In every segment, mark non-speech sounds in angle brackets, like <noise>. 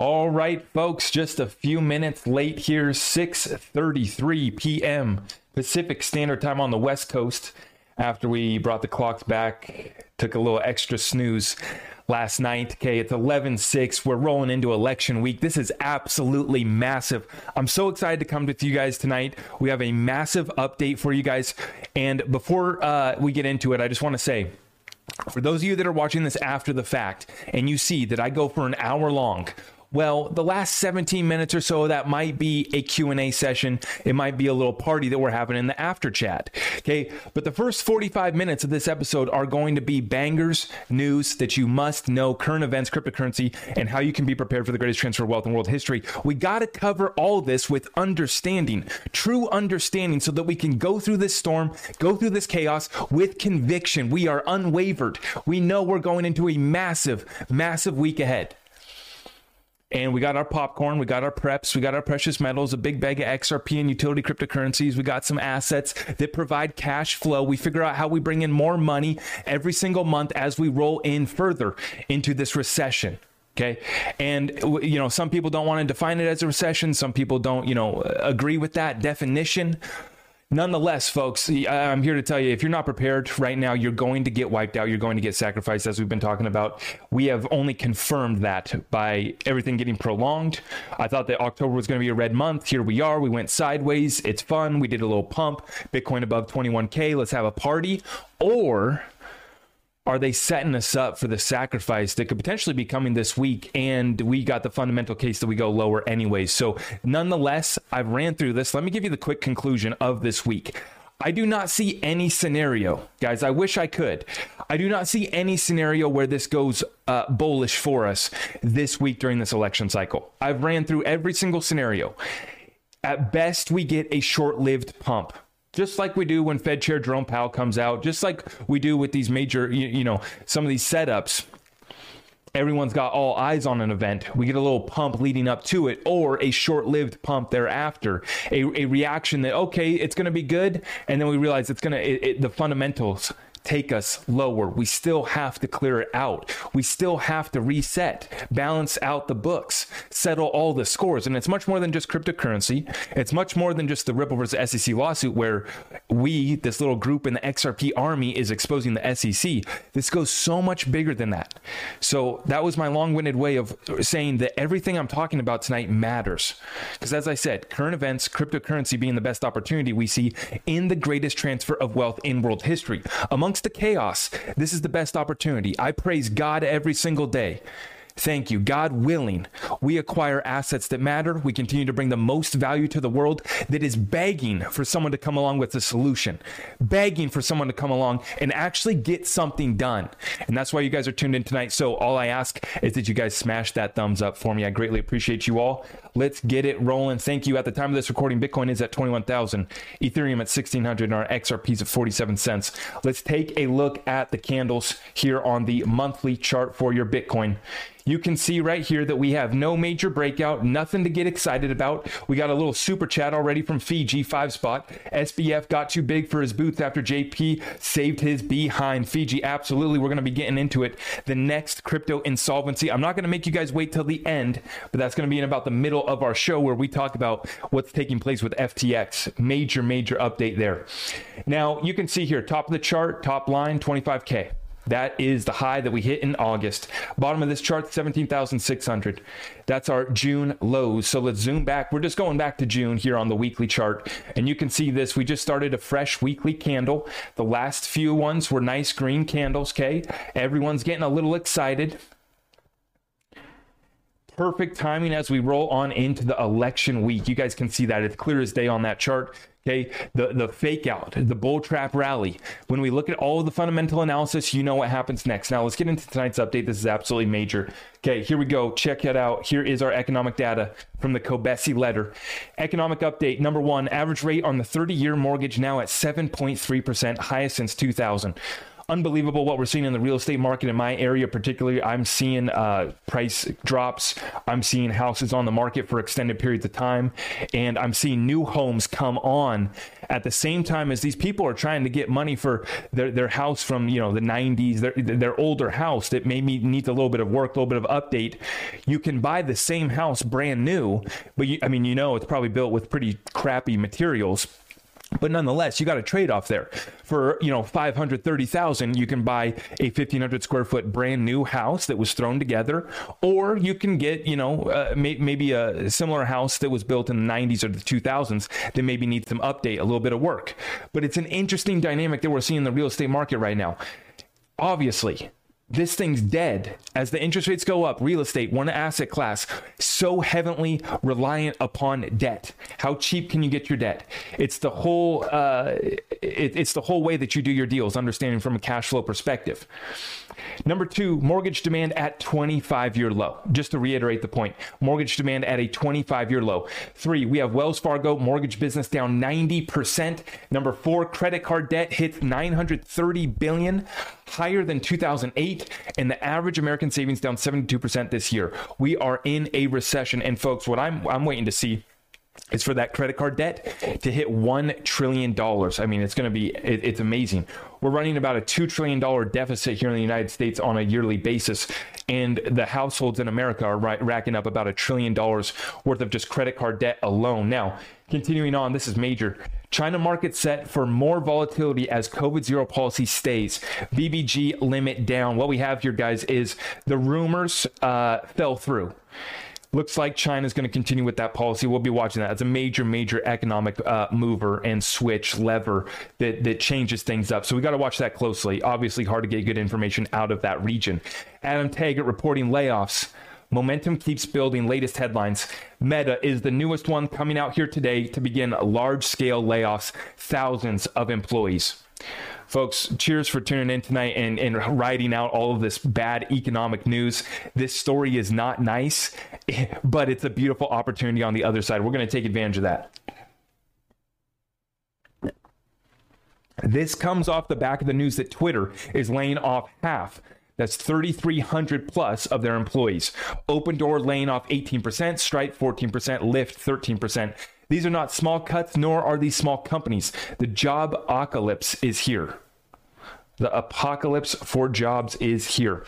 All right, folks, just a few minutes late here, 6:33 p.m. Pacific Standard Time on the West Coast. After we brought the clocks back, took a little extra snooze last night. Okay, it's 11-6. We're rolling into election week. This is absolutely massive. I'm so excited to come with you guys tonight. We have a massive update for you guys. And before uh, we get into it, I just want to say for those of you that are watching this after the fact and you see that I go for an hour long, well, the last 17 minutes or so that might be a Q&A session. It might be a little party that we're having in the after chat. Okay? But the first 45 minutes of this episode are going to be bangers, news that you must know, current events, cryptocurrency, and how you can be prepared for the greatest transfer of wealth in world history. We got to cover all this with understanding, true understanding so that we can go through this storm, go through this chaos with conviction. We are unwavered. We know we're going into a massive, massive week ahead and we got our popcorn, we got our preps, we got our precious metals, a big bag of XRP and utility cryptocurrencies. We got some assets that provide cash flow. We figure out how we bring in more money every single month as we roll in further into this recession. Okay. And, you know, some people don't want to define it as a recession. Some people don't, you know, agree with that definition. Nonetheless, folks, I'm here to tell you if you're not prepared right now, you're going to get wiped out. You're going to get sacrificed, as we've been talking about. We have only confirmed that by everything getting prolonged. I thought that October was going to be a red month. Here we are. We went sideways. It's fun. We did a little pump. Bitcoin above 21K. Let's have a party. Or are they setting us up for the sacrifice that could potentially be coming this week? And we got the fundamental case that we go lower anyways. So, nonetheless, I've ran through this. Let me give you the quick conclusion of this week. I do not see any scenario, guys. I wish I could. I do not see any scenario where this goes uh, bullish for us this week during this election cycle. I've ran through every single scenario. At best, we get a short lived pump just like we do when Fed Chair Jerome Powell comes out, just like we do with these major, you, you, know, some of these setups. Everyone's got all eyes on an event. We get a little pump leading up to it, or a short lived pump thereafter. A, a reaction that, okay, it's going to be good. And then we realize it's going to, the fundamentals take us lower. We still have to clear it out. We still have to reset, balance out the books, settle all the scores. And it's much more than just cryptocurrency. It's much more than just the Ripple versus SEC lawsuit where we, this little group in the XRP army, is exposing the SEC. This goes so much bigger than that. So that was my long winded way of saying that everything I'm talking about tonight matters. Because as I said, current events, cryptocurrency being the best opportunity we see in the greatest transfer of wealth in world history. Among amongst the chaos, this is the best opportunity. I praise God every single day Thank you. God willing, we acquire assets that matter. We continue to bring the most value to the world that is begging for someone to come along with a solution, begging for someone to come along and actually get something done. And that's why you guys are tuned in tonight. So all I ask is that you guys smash that thumbs up for me. I greatly appreciate you all. Let's get it rolling. Thank you. At the time of this recording, Bitcoin is at 21,000, Ethereum at 1600, and our XRPs at 47 cents. Let's take a look at the candles here on the monthly chart for your Bitcoin you can see right here that we have no major breakout, nothing to get excited about. We got a little super chat already from Fiji, five spot. SBF got too big for his boots after JP saved his behind. Fiji, absolutely. We're going to be getting into it. The next crypto insolvency. I'm not going to make you guys wait till the end, but that's going to be in about the middle of our show where we talk about what's taking place with FTX. Major, major update there. Now, you can see here, top of the chart, top line, 25K. That is the high that we hit in August. Bottom of this chart, 17,600. That's our June lows. So let's zoom back. We're just going back to June here on the weekly chart. And you can see this. We just started a fresh weekly candle. The last few ones were nice green candles, okay? Everyone's getting a little excited perfect timing as we roll on into the election week. You guys can see that it's clear as day on that chart. Okay, the the fake out, the bull trap rally. When we look at all the fundamental analysis, you know what happens next. Now let's get into tonight's update. This is absolutely major. Okay, here we go. Check it out. Here is our economic data from the Kobeissi letter. Economic update number one: average rate on the 30-year mortgage now at 7.3 percent, highest since 2000. Unbelievable what we're seeing in the real estate market in my area, particularly. I'm seeing uh, price drops. I'm seeing houses on the market for extended periods of time, and I'm seeing new homes come on at the same time as these people are trying to get money for their, their house from you know the 90s, their their older house that maybe needs a little bit of work, a little bit of update. You can buy the same house brand new, but you, I mean you know it's probably built with pretty crappy materials but nonetheless, you got a trade off there. For you know five hundred thirty thousand, you can buy a fifteen hundred square foot brand new house that was thrown together, or you can get you know uh, may, maybe a similar house that was built in the nineties or the two thousands that maybe needs some update, a little bit of work. But it's an interesting dynamic that we're seeing in the real estate market right now. Obviously, this thing's dead. As the interest rates go up, real estate, one asset class, so heavily reliant upon debt. How cheap can you get your debt? It's the whole uh, it, it's the whole way that you do your deals, understanding from a cash flow perspective. Number two, mortgage demand at 25 year low. Just to reiterate the point, mortgage demand at a 25 year low. Three, we have Wells Fargo mortgage business down 90%. Number four, credit card debt hits 930 billion, higher than 2008, and the average American savings down 72% this year. We are in a recession, and folks, what I'm I'm waiting to see is for that credit card debt to hit one trillion dollars. I mean, it's going to be it, it's amazing. We're running about a two trillion dollar deficit here in the United States on a yearly basis, and the households in America are racking up about a trillion dollars worth of just credit card debt alone. Now, continuing on, this is major. China market set for more volatility as COVID zero policy stays. BBG limit down. What we have here, guys, is the rumors uh, fell through looks like China's going to continue with that policy. We'll be watching that. It's a major, major economic uh, mover and switch lever that, that changes things up. So we got to watch that closely. Obviously, hard to get good information out of that region. Adam Taggart reporting layoffs. Momentum keeps building. Latest headlines. Meta is the newest one coming out here today to begin large scale layoffs, thousands of employees. Folks, cheers for tuning in tonight and, and writing out all of this bad economic news. This story is not nice, <laughs> but it's a beautiful opportunity on the other side. We're going to take advantage of that. This comes off the back of the news that Twitter is laying off half that's 3,300 plus of their employees. Opendoor laying off 18%, Stripe 14%, Lyft 13%. These are not small cuts, nor are these small companies. The job apocalypse is here. The apocalypse for jobs is here.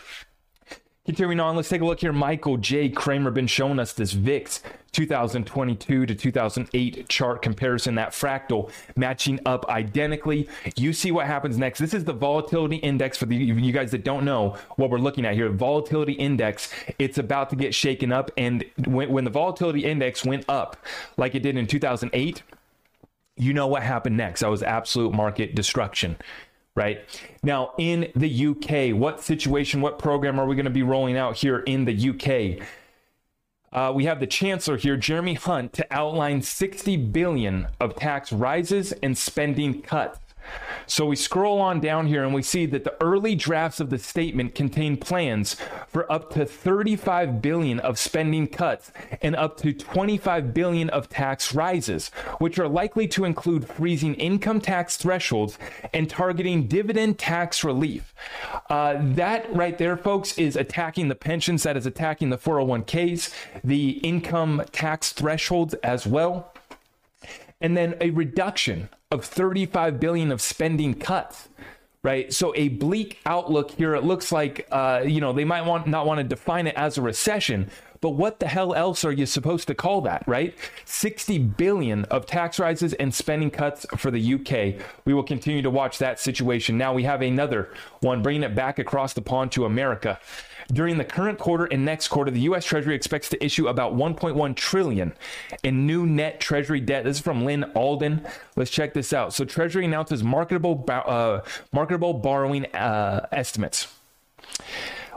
Continuing on, let's take a look here. Michael J. Kramer been showing us this VIX 2022 to 2008 chart comparison, that fractal matching up identically. You see what happens next. This is the volatility index for the you guys that don't know what we're looking at here. Volatility index, it's about to get shaken up. And when, when the volatility index went up, like it did in 2008, you know what happened next. That was absolute market destruction right? Now, in the UK, what situation, what program are we going to be rolling out here in the UK? Uh, we have the chancellor here, Jeremy Hunt, to outline 60 billion of tax rises and spending cuts. So we scroll on down here and we see that the early drafts of the statement contain plans for up to 35 billion of spending cuts and up to 25 billion of tax rises, which are likely to include freezing income tax thresholds and targeting dividend tax relief. Uh, that right there, folks, is attacking the pensions, that is attacking the 401ks, the income tax thresholds as well and then a reduction of 35 billion of spending cuts right? So a bleak outlook here it looks like uh, you know they might want not want to define it as a recession but what the hell else are you supposed to call that right? 60 billion of tax rises and spending cuts for the uk we will continue to watch that situation. Now we have another one bringing it back across the pond to america during the current quarter and next quarter, the U.S. Treasury expects to issue about 1.1 trillion in new net Treasury debt. This is from Lyn Alden. Let's check this out. So, Treasury announces marketable uh, marketable borrowing uh, estimates.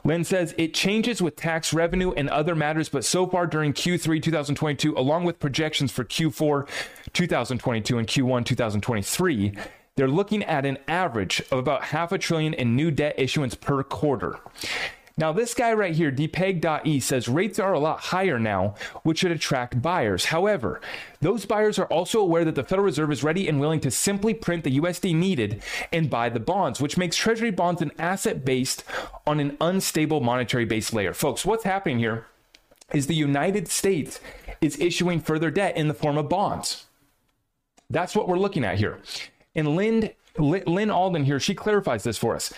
Lyn says it changes with tax revenue and other matters, but so far during Q3 2022, along with projections for Q4 2022 and Q1 2023, they're looking at an average of about half a trillion in new debt issuance per quarter. Now, this guy right here, dpeg.e, says rates are a lot higher now, which should attract buyers. However, those buyers are also aware that the Federal Reserve is ready and willing to simply print the USD needed and buy the bonds, which makes Treasury bonds an asset based on an unstable monetary base layer. Folks, what's happening here is the United States is issuing further debt in the form of bonds. That's what we're looking at here. And Lyn, Lyn Alden here, she clarifies this for us.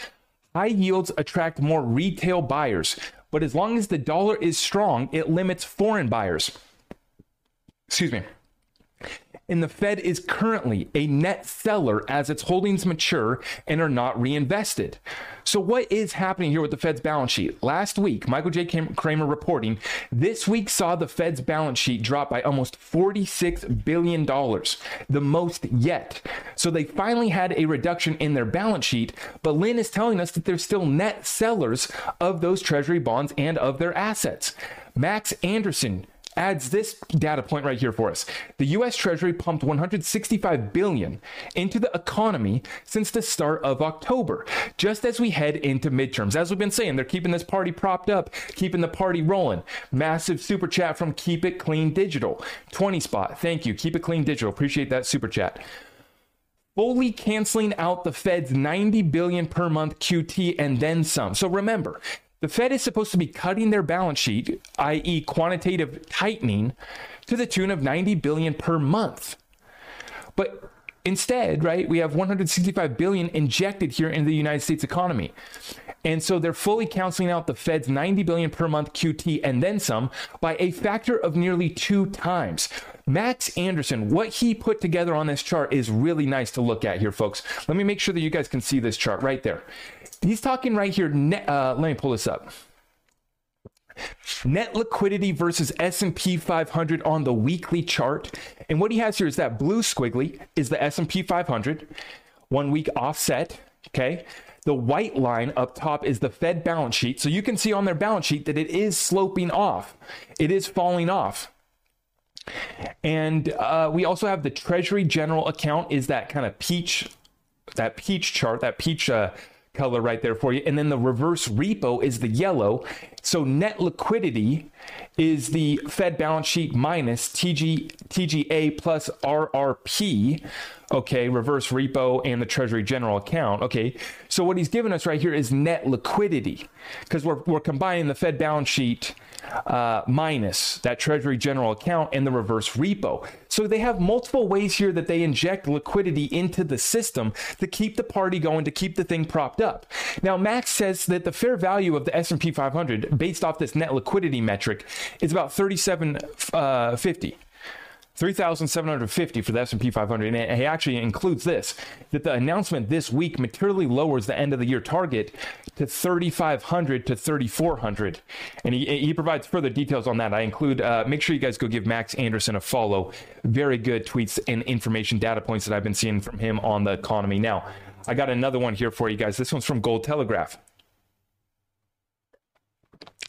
High yields attract more retail buyers, but as long as the dollar is strong, it limits foreign buyers. Excuse me and the Fed is currently a net seller as its holdings mature and are not reinvested. So, what is happening here with the Fed's balance sheet? Last week, Michael J. Kramer reporting this week saw the Fed's balance sheet drop by almost $46 billion, the most yet. So, they finally had a reduction in their balance sheet, but Lyn is telling us that they're still net sellers of those Treasury bonds and of their assets. Max Anderson adds this data point right here for us. The US Treasury pumped 165 billion into the economy since the start of October, just as we head into midterms. As we've been saying, they're keeping this party propped up, keeping the party rolling. Massive super chat from Keep It Clean Digital. 20 spot. Thank you. Keep It Clean Digital. Appreciate that super chat fully canceling out the Fed's 90 billion per month QT and then some. So remember, the Fed is supposed to be cutting their balance sheet, i.e., quantitative tightening, to the tune of 90 billion per month. But instead, right, we have 165 billion injected here into the United States economy. And so they're fully canceling out the Fed's 90 billion per month QT and then some by a factor of nearly two times. Max Anderson, what he put together on this chart is really nice to look at here, folks. Let me make sure that you guys can see this chart right there. He's talking right here. Net, Uh, let me pull this up. Net liquidity versus S&P 500 on the weekly chart. And what he has here is that blue squiggly is the S&P 500, one week offset, okay? The white line up top is the Fed balance sheet. So you can see on their balance sheet that it is sloping off. It is falling off. And uh, we also have the Treasury General account is that kind of peach, that peach chart, that peach uh, color right there for you. And then the reverse repo is the yellow. So net liquidity is the Fed balance sheet minus TG, TGA plus RRP. Okay, reverse repo and the Treasury General account. Okay, so what he's given us right here is net liquidity because we're, we're combining the Fed balance sheet uh, minus that Treasury General account and the reverse repo. So they have multiple ways here that they inject liquidity into the system to keep the party going, to keep the thing propped up. Now, Max says that the fair value of the S&P 500, based off this net liquidity metric, is about 3750. Uh, 3,750 for the S&P 500. And he actually includes this, that the announcement this week materially lowers the end of the year target to 3,500 to 3,400. And he, he provides further details on that. I include, uh, make sure you guys go give Max Anderson a follow. Very good tweets and information data points that I've been seeing from him on the economy. Now, I got another one here for you guys. This one's from Gold Telegraph.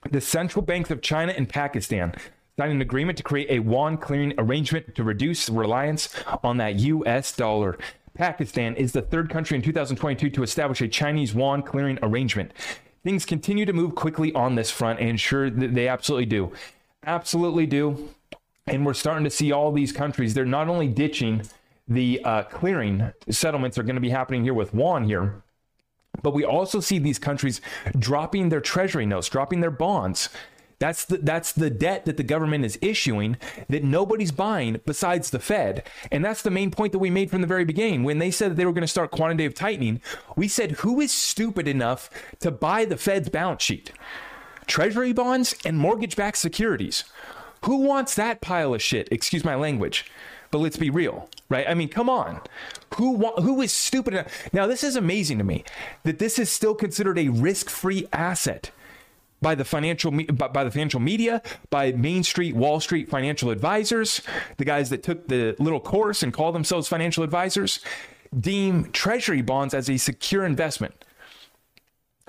The central banks of China and Pakistan signed an agreement to create a yuan clearing arrangement to reduce reliance on that US dollar. Pakistan is the third country in 2022 to establish a Chinese yuan clearing arrangement. Things continue to move quickly on this front, and sure, they absolutely do. Absolutely do. And we're starting to see all these countries, they're not only ditching the uh, clearing settlements are going to be happening here with yuan here, but we also see these countries dropping their treasury notes, dropping their bonds that's the that's the debt that the government is issuing that nobody's buying besides the Fed. And that's the main point that we made from the very beginning. When they said that they were going to start quantitative tightening, we said who is stupid enough to buy the Fed's balance sheet? Treasury bonds and mortgage-backed securities. Who wants that pile of shit? Excuse my language. But let's be real, right? I mean, come on. Who who is stupid enough? Now, this is amazing to me that this is still considered a risk-free asset by the financial by the financial media, by Main Street, Wall Street financial advisors, the guys that took the little course and call themselves financial advisors, deem treasury bonds as a secure investment.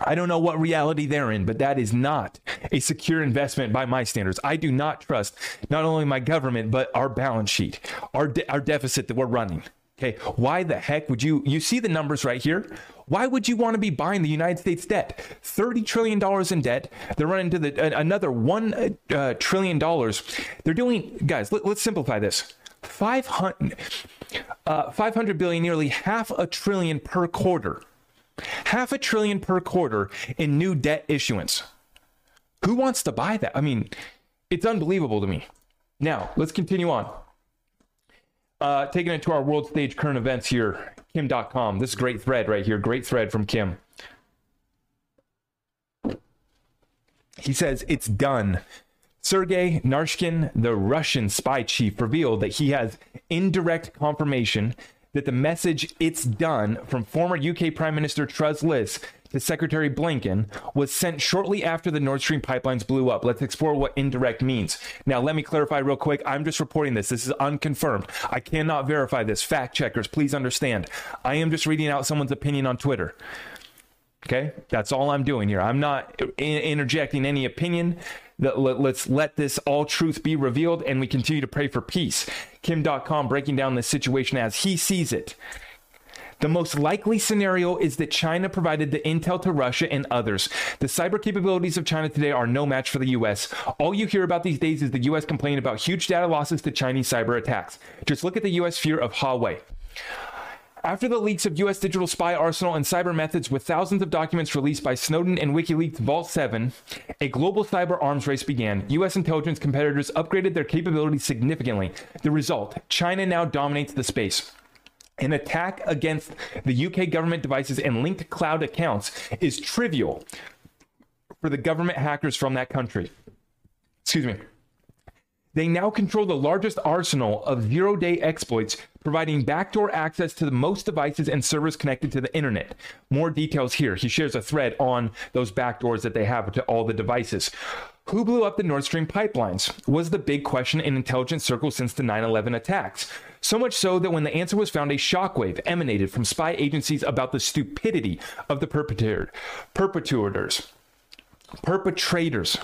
I don't know what reality they're in, but that is not a secure investment by my standards. I do not trust not only my government but our balance sheet, our de- our deficit that we're running. Okay, why the heck would you? You see the numbers right here. Why would you want to be buying the United States debt? Thirty trillion dollars in debt. They're running to the another one uh, trillion dollars. They're doing, guys. Let, us simplify this. 500, uh, 500 billion, nearly half a trillion per quarter. Half a trillion per quarter in new debt issuance. Who wants to buy that? I mean, it's unbelievable to me. Now, let's continue on. Uh, taking it to our world stage current events here, Kim Dotcom. This is great thread right here. Great thread from Kim. He says, It's done. Sergei Naryshkin, the Russian spy chief, revealed that he has indirect confirmation that the message "It's done" from former UK Prime Minister Truss Liss to Secretary Blinken was sent shortly after the Nord Stream pipelines blew up. Let's explore what indirect means. Now, let me clarify real quick. I'm just reporting this. This is unconfirmed. I cannot verify this. Fact checkers, please understand. I am just reading out someone's opinion on Twitter. Okay, that's all I'm doing here. I'm not interjecting any opinion. Let's let this all truth be revealed and we continue to pray for peace. Kim Dotcom breaking down this situation as he sees it. The most likely scenario is that China provided the intel to Russia and others. The cyber capabilities of China today are no match for the US. All you hear about these days is the US complaining about huge data losses to Chinese cyber attacks. Just look at the US fear of Huawei. After the leaks of U.S. digital spy arsenal and cyber methods, with thousands of documents released by Snowden and WikiLeaks Vault 7, a global cyber arms race began. U.S. intelligence competitors upgraded their capabilities significantly. The result China now dominates the space. An attack against the UK government devices and linked cloud accounts is trivial for the government hackers from that country. Excuse me. They now control the largest arsenal of zero day exploits, providing backdoor access to the most devices and servers connected to the internet. More details here. He shares a thread on those backdoors that they have to all the devices. Who blew up the Nord Stream pipelines was the big question in intelligence circles since the 9 11 attacks. So much so that when the answer was found, a shockwave emanated from spy agencies about the stupidity of the perpetrator, perpetrators. Perpetrators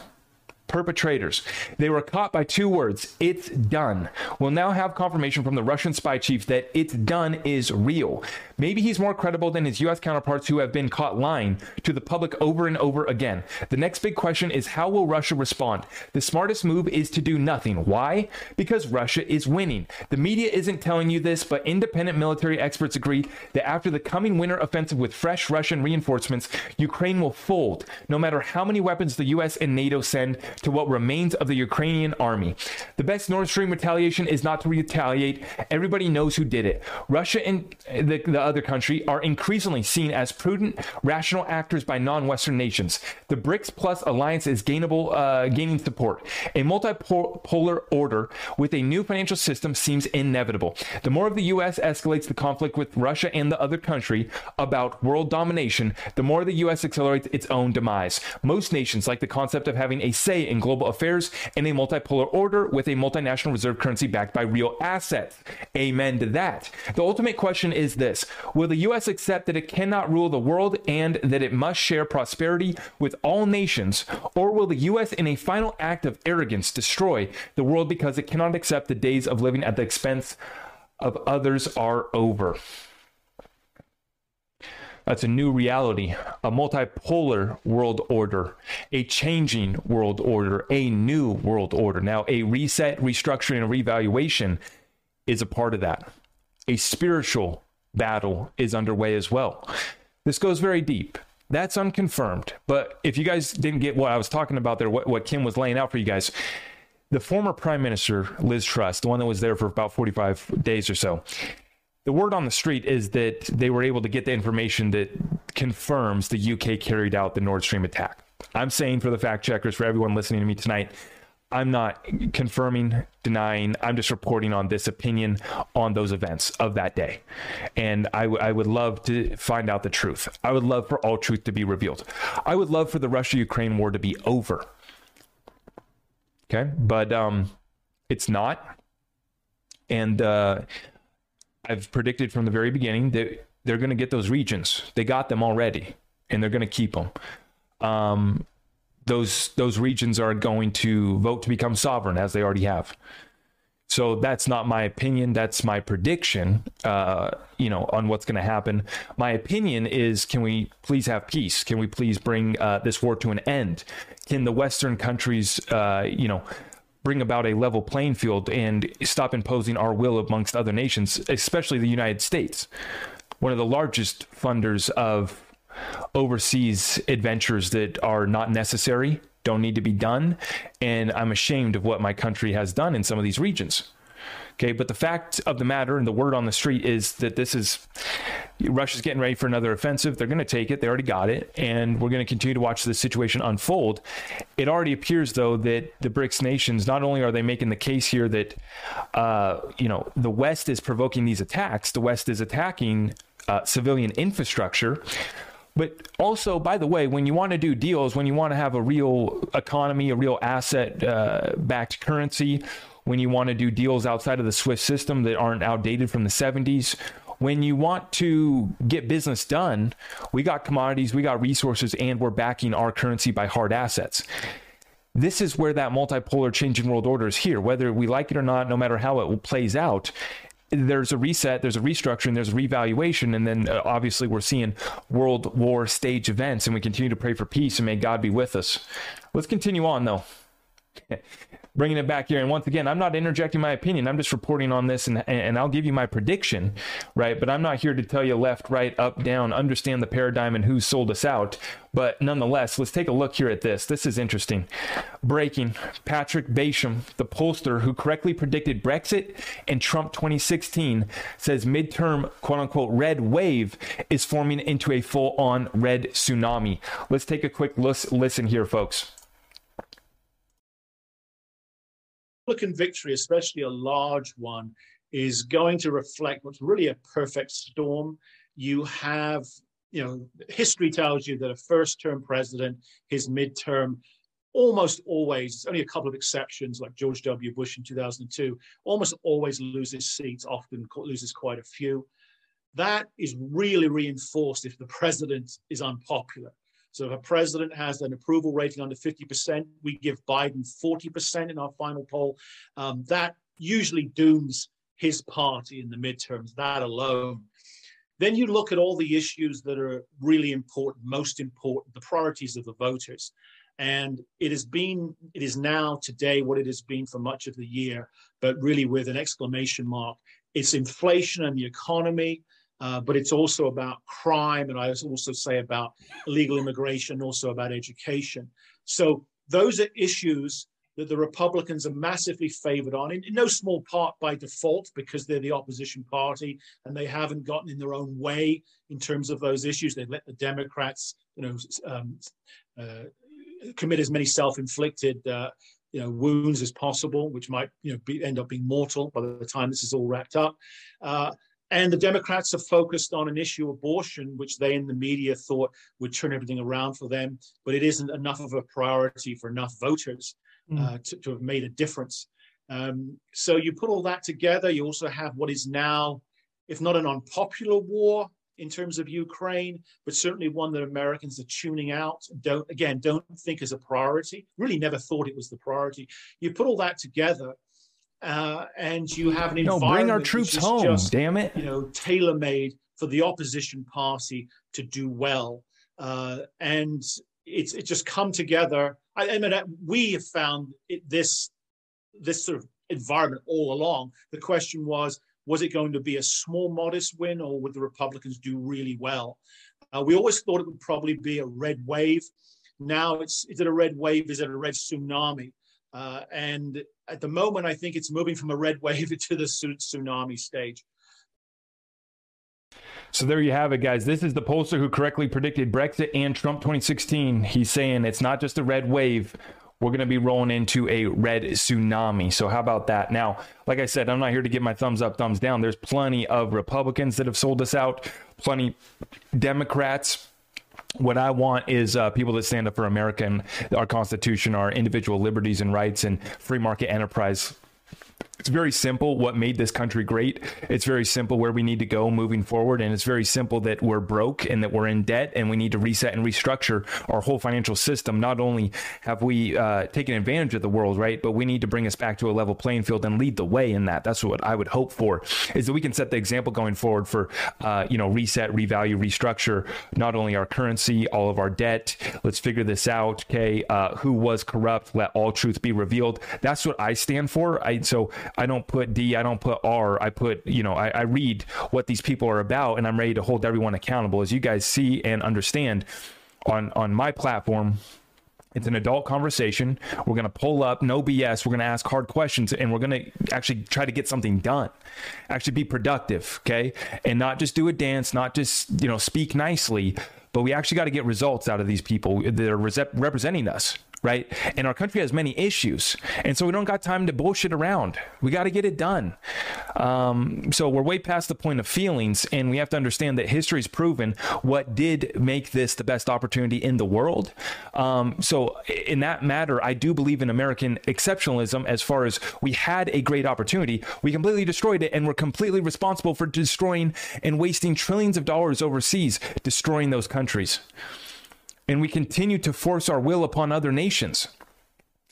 perpetrators. They were caught by two words it's done. We'll now have confirmation from the Russian spy chief that it's done is real. Maybe he's more credible than his US counterparts who have been caught lying to the public over and over again. The next big question is how will Russia respond? The smartest move is to do nothing. Why? Because Russia is winning. The media isn't telling you this, but independent military experts agree that after the coming winter offensive with fresh Russian reinforcements, Ukraine will fold, no matter how many weapons the US and NATO send to what remains of the Ukrainian army. The best Nord Stream retaliation is not to retaliate. Everybody knows who did it. Russia and the, the other country are increasingly seen as prudent, rational actors by non-Western nations. The BRICS Plus alliance is gainable, uh, gaining support. A multipolar order with a new financial system seems inevitable. The more of the U.S. escalates the conflict with Russia and the other country about world domination, the more the U.S. accelerates its own demise. Most nations like the concept of having a say in global affairs in a multipolar order with a multinational reserve currency backed by real assets. Amen to that. The ultimate question is this Will the U.S. accept that it cannot rule the world and that it must share prosperity with all nations? Or will the U.S., in a final act of arrogance, destroy the world because it cannot accept the days of living at the expense of others are over? That's a new reality, a multipolar world order, a changing world order, a new world order. Now, a reset, restructuring, and revaluation is a part of that. A spiritual battle is underway as well. This goes very deep. That's unconfirmed. But if you guys didn't get what I was talking about there, what, what Kim was laying out for you guys, the former Prime Minister, Liz Truss, the one that was there for about 45 days or so, the word on the street is that they were able to get the information that confirms the UK carried out the Nord Stream attack. I'm saying for the fact checkers, for everyone listening to me tonight, I'm not confirming, denying. I'm just reporting on this opinion on those events of that day. And I, w- I would love to find out the truth. I would love for all truth to be revealed. I would love for the Russia Ukraine war to be over. Okay. But um, it's not. And uh, I've predicted from the very beginning that they're going to get those regions. They got them already, and they're going to keep them. Um, those those regions are going to vote to become sovereign, as they already have. So that's not my opinion. That's my prediction, uh, you know, on what's going to happen. My opinion is can we please have peace? Can we please bring uh, this war to an end? Can the Western countries, uh, you know, bring about a level playing field and stop imposing our will amongst other nations, especially the United States, one of the largest funders of overseas adventures that are not necessary don't need to be done. And I'm ashamed of what my country has done in some of these regions. Okay, but the fact of the matter and the word on the street is that this is Russia's getting ready for another offensive. They're going to take it. They already got it, and we're going to continue to watch this situation unfold. It already appears, though, that the BRICS nations not only are they making the case here that uh, you know the West is provoking these attacks, the West is attacking uh, civilian infrastructure. But also, by the way, when you want to do deals, when you want to have a real economy, a real asset uh, backed currency, when you want to do deals outside of the SWIFT system that aren't outdated from the 70s, when you want to get business done, we got commodities, we got resources, and we're backing our currency by hard assets. This is where that multipolar changing world order is here. Whether we like it or not, no matter how it plays out, there's a reset, there's a restructuring, there's a revaluation, and then uh, obviously we're seeing world war stage events, and we continue to pray for peace and may God be with us. Let's continue on though. <laughs> bringing it back here. And once again, I'm not interjecting my opinion. I'm just reporting on this and, and I'll give you my prediction, right? But I'm not here to tell you left, right, up, down, understand the paradigm and who sold us out. But nonetheless, let's take a look here at this. This is interesting. Breaking Patrick Basham, the pollster who correctly predicted Brexit and Trump 2016, says midterm quote unquote red wave is forming into a full on red tsunami. Let's take a quick listen here, folks. Republican victory, especially a large one, is going to reflect what's really a perfect storm. You have, you know, history tells you that a first term president, his midterm, almost always, only a couple of exceptions like George W. Bush in 2002, almost always loses seats, often loses quite a few. That is really reinforced if the president is unpopular. So if a president has an approval rating under 50%, we give Biden 40% in our final poll. Um, that usually dooms his party in the midterms, that alone. Then you look at all the issues that are really important, most important, the priorities of the voters. And it has been, it is now today what it has been for much of the year, but really with an exclamation mark. It's inflation and the economy, uh, but it's also about crime, and I also say about illegal immigration, also about education. So those are issues that the Republicans are massively favored on, in, in, no small part by default, because they're the opposition party and they haven't gotten in their own way in terms of those issues. They've let the Democrats, you know, um, uh, commit as many self-inflicted. Uh, you know, wounds as possible, which might you know be, end up being mortal by the time this is all wrapped up. Uh, and the Democrats are focused on an issue, abortion, which they in the media thought would turn everything around for them. But it isn't enough of a priority for enough voters mm. uh, to, to, have made a difference. Um, so you put all that together, you also have what is now, if not an unpopular war in terms of Ukraine, but certainly one that Americans are tuning out. Don't again, don't think as a priority. Really, never thought it was the priority. You put all that together, uh, and you have an environment. No, bring our troops home. Just, damn it! You know, tailor made for the opposition party to do well, uh, and it's it just come together. I, I mean, we have found it, this this sort of environment all along. The question was, was it going to be a small, modest win, or would the Republicans do really well? Uh, we always thought it would probably be a red wave. Now it's is it a red wave? Is it a red tsunami? Uh, and at the moment, I think it's moving from a red wave <laughs> to the tsunami stage. So there you have it, guys. This is the pollster who correctly predicted Brexit and Trump 2016. He's saying it's not just a red wave. We're going to be rolling into a red tsunami. So, how about that? Now, like I said, I'm not here to give my thumbs up, thumbs down. There's plenty of Republicans that have sold us out, plenty Democrats what I want is uh, people that stand up for America and our Constitution, our individual liberties and rights, and free market enterprise it's very simple what made this country great. It's very simple where we need to go moving forward. And it's very simple that we're broke and that we're in debt and we need to reset and restructure our whole financial system. Not only have we uh, taken advantage of the world, right, but we need to bring us back to a level playing field and lead the way in that. That's what I would hope for is that we can set the example going forward for, uh, you know, reset, revalue, restructure not only our currency, all of our debt. Let's figure this out. Okay. Uh, who was corrupt? Let all truth be revealed. That's what I stand for. I, so I don't put D, I don't put R. I put, you know, I, I read what these people are about and I'm ready to hold everyone accountable. As you guys see and understand on, on my platform, it's an adult conversation. We're going to pull up, no BS. We're going to ask hard questions and we're going to actually try to get something done. Actually be productive, okay? And not just do a dance, not just, you know, speak nicely, but we actually got to get results out of these people that are representing us right? And our country has many issues. And so we don't got time to bullshit around. We got to get it done. Um, so we're way past the point of feelings, and we have to understand that history's proven what did make this the best opportunity in the world. Um, so, in that matter, I do believe in American exceptionalism as far as we had a great opportunity. We completely destroyed it, and we're completely responsible for destroying and wasting trillions of dollars overseas, destroying those countries and we continue to force our will upon other nations.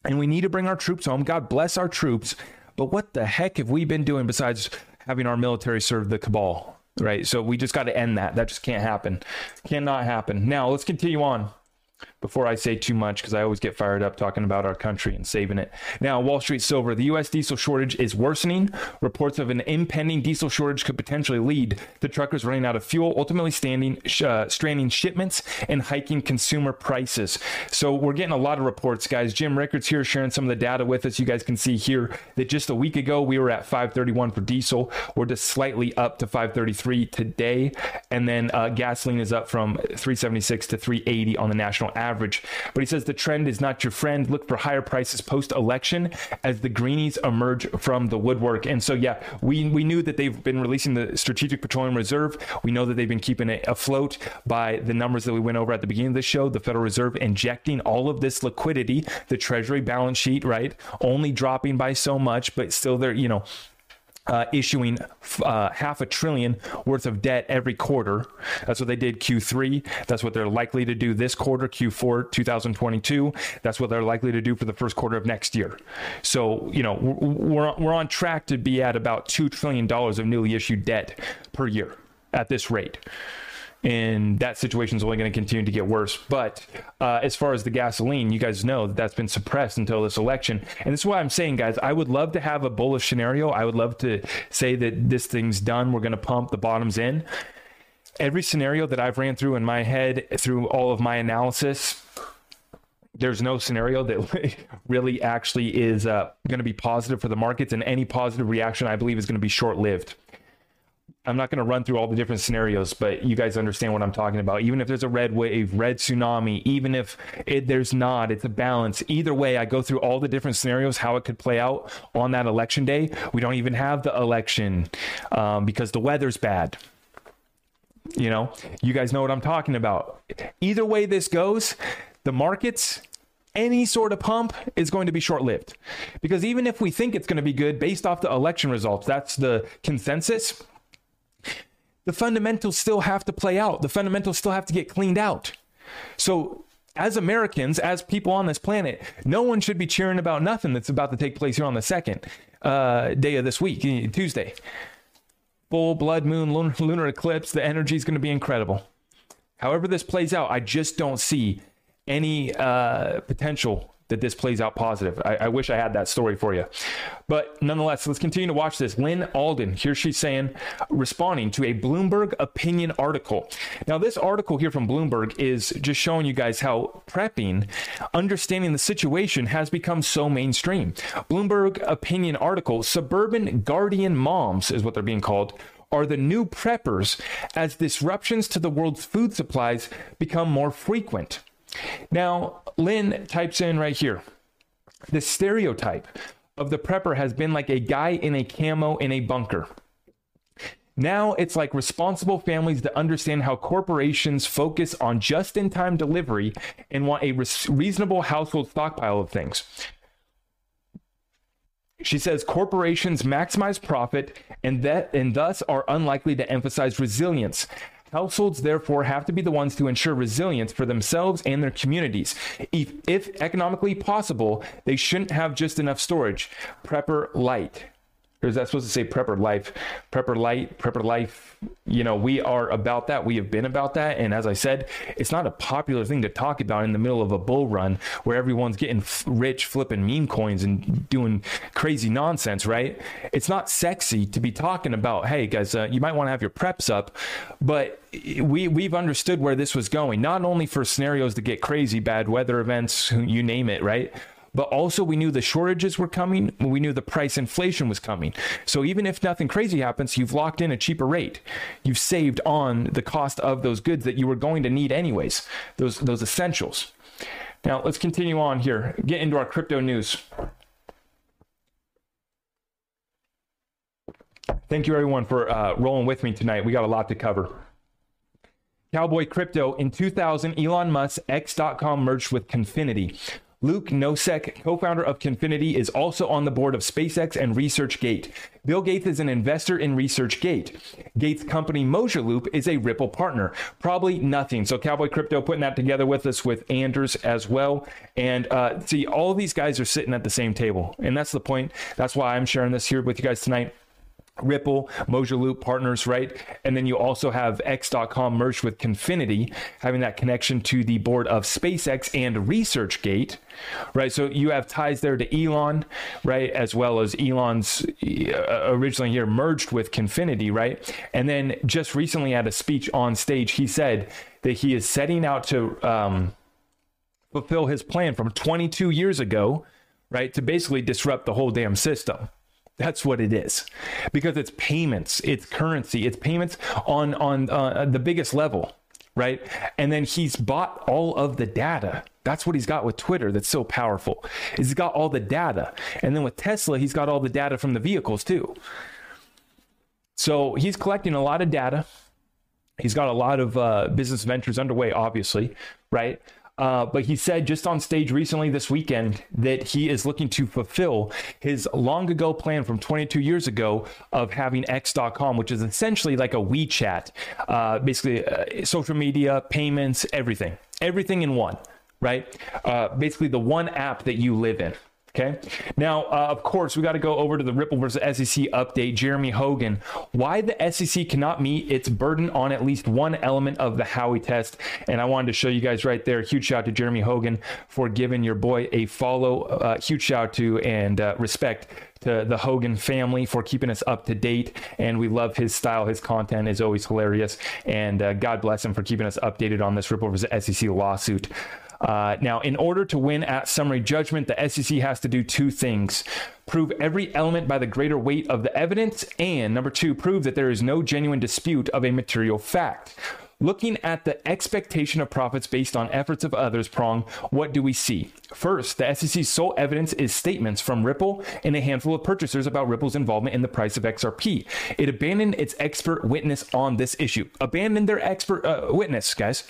And we need to bring our troops home. God bless our troops. But what the heck have we been doing besides having our military serve the cabal? Right. So we just got to end that. That just can't happen. Cannot happen. Now let's continue on before I say too much, because I always get fired up talking about our country and saving it. Now, Wall Street Silver, the U.S. diesel shortage is worsening. Reports of an impending diesel shortage could potentially lead to truckers running out of fuel, ultimately standing, uh, straining shipments and hiking consumer prices. So we're getting a lot of reports, guys. Jim Rickards here sharing some of the data with us. You guys can see here that just a week ago we were at 531 for diesel. We're just slightly up to 533 today, and then uh, gasoline is up from 376 to 380 on the national average. But he says the trend is not your friend. Look for higher prices post election as the greenies emerge from the woodwork. And so, yeah, we, we knew that they've been releasing the Strategic Petroleum Reserve. We know that they've been keeping it afloat by the numbers that we went over at the beginning of the show. The Federal Reserve injecting all of this liquidity, the Treasury balance sheet, right? Only dropping by so much, but still there, you know, uh, issuing uh, half a trillion worth of debt every quarter. That's what they did Q3. That's what they're likely to do this quarter, Q4 2022. That's what they're likely to do for the first quarter of next year. So, you know, we're, we're on track to be at about $2 trillion of newly issued debt per year at this rate and that situation is only going to continue to get worse. But uh, as far as the gasoline, you guys know that that's been suppressed until this election, and this is why I'm saying, guys, I would love to have a bullish scenario. I would love to say that this thing's done. We're going to pump the bottoms in. Every scenario that I've ran through in my head through all of my analysis, there's no scenario that <laughs> really actually is uh, going to be positive for the markets, and any positive reaction, I believe, is going to be short lived. I'm not going to run through all the different scenarios, but you guys understand what I'm talking about. Even if there's a red wave, red tsunami, even if it, there's not, it's a balance. Either way, I go through all the different scenarios, how it could play out on that election day. We don't even have the election um, because the weather's bad. You know, you guys know what I'm talking about. Either way this goes, the markets any sort of pump is going to be short lived. Because even if we think it's going to be good based off the election results, that's the consensus the fundamentals still have to play out. The fundamentals still have to get cleaned out. So, as Americans, as people on this planet, no one should be cheering about nothing that's about to take place here on the second uh, day of this week, Tuesday. Full blood moon, lunar, lunar eclipse. The energy is going to be incredible. However, this plays out, I just don't see any uh, potential that this plays out positive. I, I, wish I had that story for you. But nonetheless, let's continue to watch this. Lyn Alden, here she's saying, responding to a Bloomberg opinion article. Now, this article here from Bloomberg is just showing you guys how prepping, understanding the situation has become so mainstream. Bloomberg opinion article, Suburban Guardian Moms is what they're being called, are the new preppers as disruptions to the world's food supplies become more frequent. Now, Lyn types in right here the stereotype of the prepper has been like a guy in a camo in a bunker. Now it's like responsible families that understand how corporations focus on just in time delivery and want a reasonable household stockpile of things. She says corporations maximize profit and that and thus are unlikely to emphasize resilience. Households, therefore, have to be the ones to ensure resilience for themselves and their communities. If, if economically possible, they shouldn't have just enough storage. Prepper light or is that supposed to say prepper life prepper light prepper life. You know we are about that. We have been about that. And as i said it's not a popular thing to talk about in the middle of a bull run where everyone's getting rich flipping meme coins and doing crazy nonsense right? It's not sexy to be talking about hey guys uh, you might want to have your preps up but we we've understood where this was going not only for scenarios to get crazy bad weather events you name it right but also we knew the shortages were coming. We knew the price inflation was coming. So even if nothing crazy happens, you've locked in a cheaper rate. You've saved on the cost of those goods that you were going to need anyways, those, those essentials. Now let's continue on here, get into our crypto news. Thank you everyone for uh, rolling with me tonight. We got a lot to cover. Cowboy Crypto in 2000, Elon Musk X.com merged with Confinity. Luke Nosek, co founder of Confinity, is also on the board of SpaceX and ResearchGate. Bill Gates is an investor in ResearchGate. Gates' company Mojaloop is a Ripple partner. Probably nothing. So, Cowboy Crypto putting that together with us with Anders as well. And uh, see, all these guys are sitting at the same table. And that's the point. That's why I'm sharing this here with you guys tonight. Ripple, Mojaloop partners, right? And then you also have X.com merged with Confinity, having that connection to the board of SpaceX and ResearchGate, right? So you have ties there to Elon, right? As well as Elon's uh, originally here merged with Confinity, right? And then just recently at a speech on stage, he said that he is setting out to um, fulfill his plan from 22 years ago, right? To basically disrupt the whole damn system that's what it is, because it's payments, it's currency, it's payments on on uh, the biggest level, right? And then he's bought all of the data. That's what he's got with Twitter. That's so powerful. He's got all the data, and then with Tesla, he's got all the data from the vehicles too. So he's collecting a lot of data. He's got a lot of uh, business ventures underway, obviously, right? Uh, but he said just on stage recently this weekend that he is looking to fulfill his long ago plan from 22 years ago of having X.com, which is essentially like a WeChat, uh, basically uh, social media, payments, everything, everything in one, right? Uh, basically, the one app that you live in. Okay. Now, uh, of course, we got to go over to the Ripple versus SEC update. Jeremy Hogan, why the SEC cannot meet its burden on at least one element of the Howey test. And I wanted to show you guys right there. Huge shout out to Jeremy Hogan for giving your boy a follow. Uh, huge shout out to and uh, respect to the Hogan family for keeping us up to date. And we love his style. His content is always hilarious. And uh, God bless him for keeping us updated on this Ripple versus SEC lawsuit. Uh, now, in order to win at summary judgment, the SEC has to do two things prove every element by the greater weight of the evidence, and number two, prove that there is no genuine dispute of a material fact. Looking at the expectation of profits based on efforts of others prong, what do we see? First, the SEC's sole evidence is statements from Ripple and a handful of purchasers about Ripple's involvement in the price of XRP. It abandoned its expert witness on this issue. Abandoned their expert uh, witness, guys.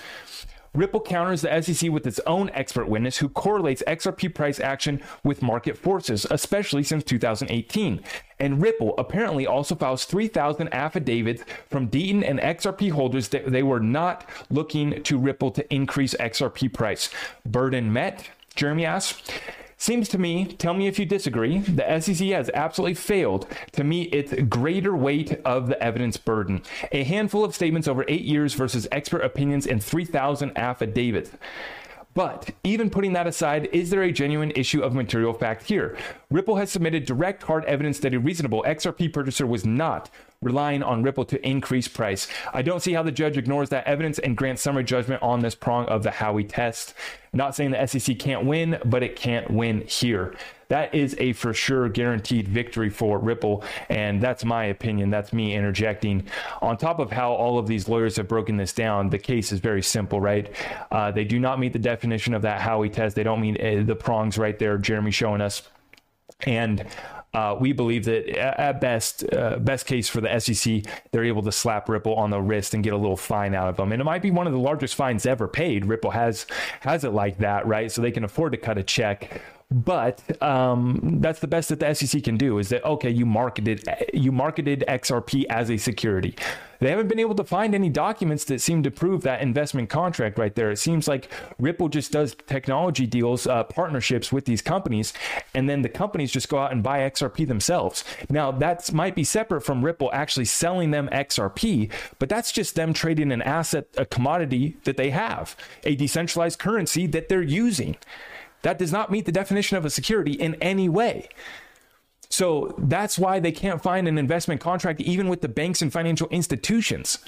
Ripple counters the SEC with its own expert witness who correlates XRP price action with market forces, especially since 2018. And Ripple apparently also files 3,000 affidavits from Deaton and XRP holders that they were not looking to Ripple to increase XRP price. Burden met? Jeremy asks. Seems to me, tell me if you disagree, the SEC has absolutely failed to meet its greater weight of the evidence burden. A handful of statements over eight years versus expert opinions and 3,000 affidavits. But even putting that aside, is there a genuine issue of material fact here? Ripple has submitted direct hard evidence that a reasonable XRP purchaser was not relying on Ripple to increase price. I don't see how the judge ignores that evidence and grants summary judgment on this prong of the Howey test. Not saying the SEC can't win, but it can't win here. That is a for sure guaranteed victory for Ripple. And that's my opinion. That's me interjecting. On top of how all of these lawyers have broken this down, the case is very simple, right? Uh, they do not meet the definition of that Howey test. They don't meet uh, the prongs right there, Jeremy showing us. And uh, we believe that at best, uh, best case for the SEC, they're able to slap Ripple on the wrist and get a little fine out of them, and it might be one of the largest fines ever paid. Ripple has has it like that, right? So they can afford to cut a check. but um, that's the best that the SEC can do. Is that okay? You marketed you marketed XRP as a security. They haven't been able to find any documents that seem to prove that investment contract right there. It seems like Ripple just does technology deals, uh, partnerships with these companies, and then the companies just go out and buy XRP themselves. Now, that might be separate from Ripple actually selling them XRP, but that's just them trading an asset, a commodity that they have, a decentralized currency that they're using. That does not meet the definition of a security in any way. So that's why they can't find an investment contract even with the banks and financial institutions.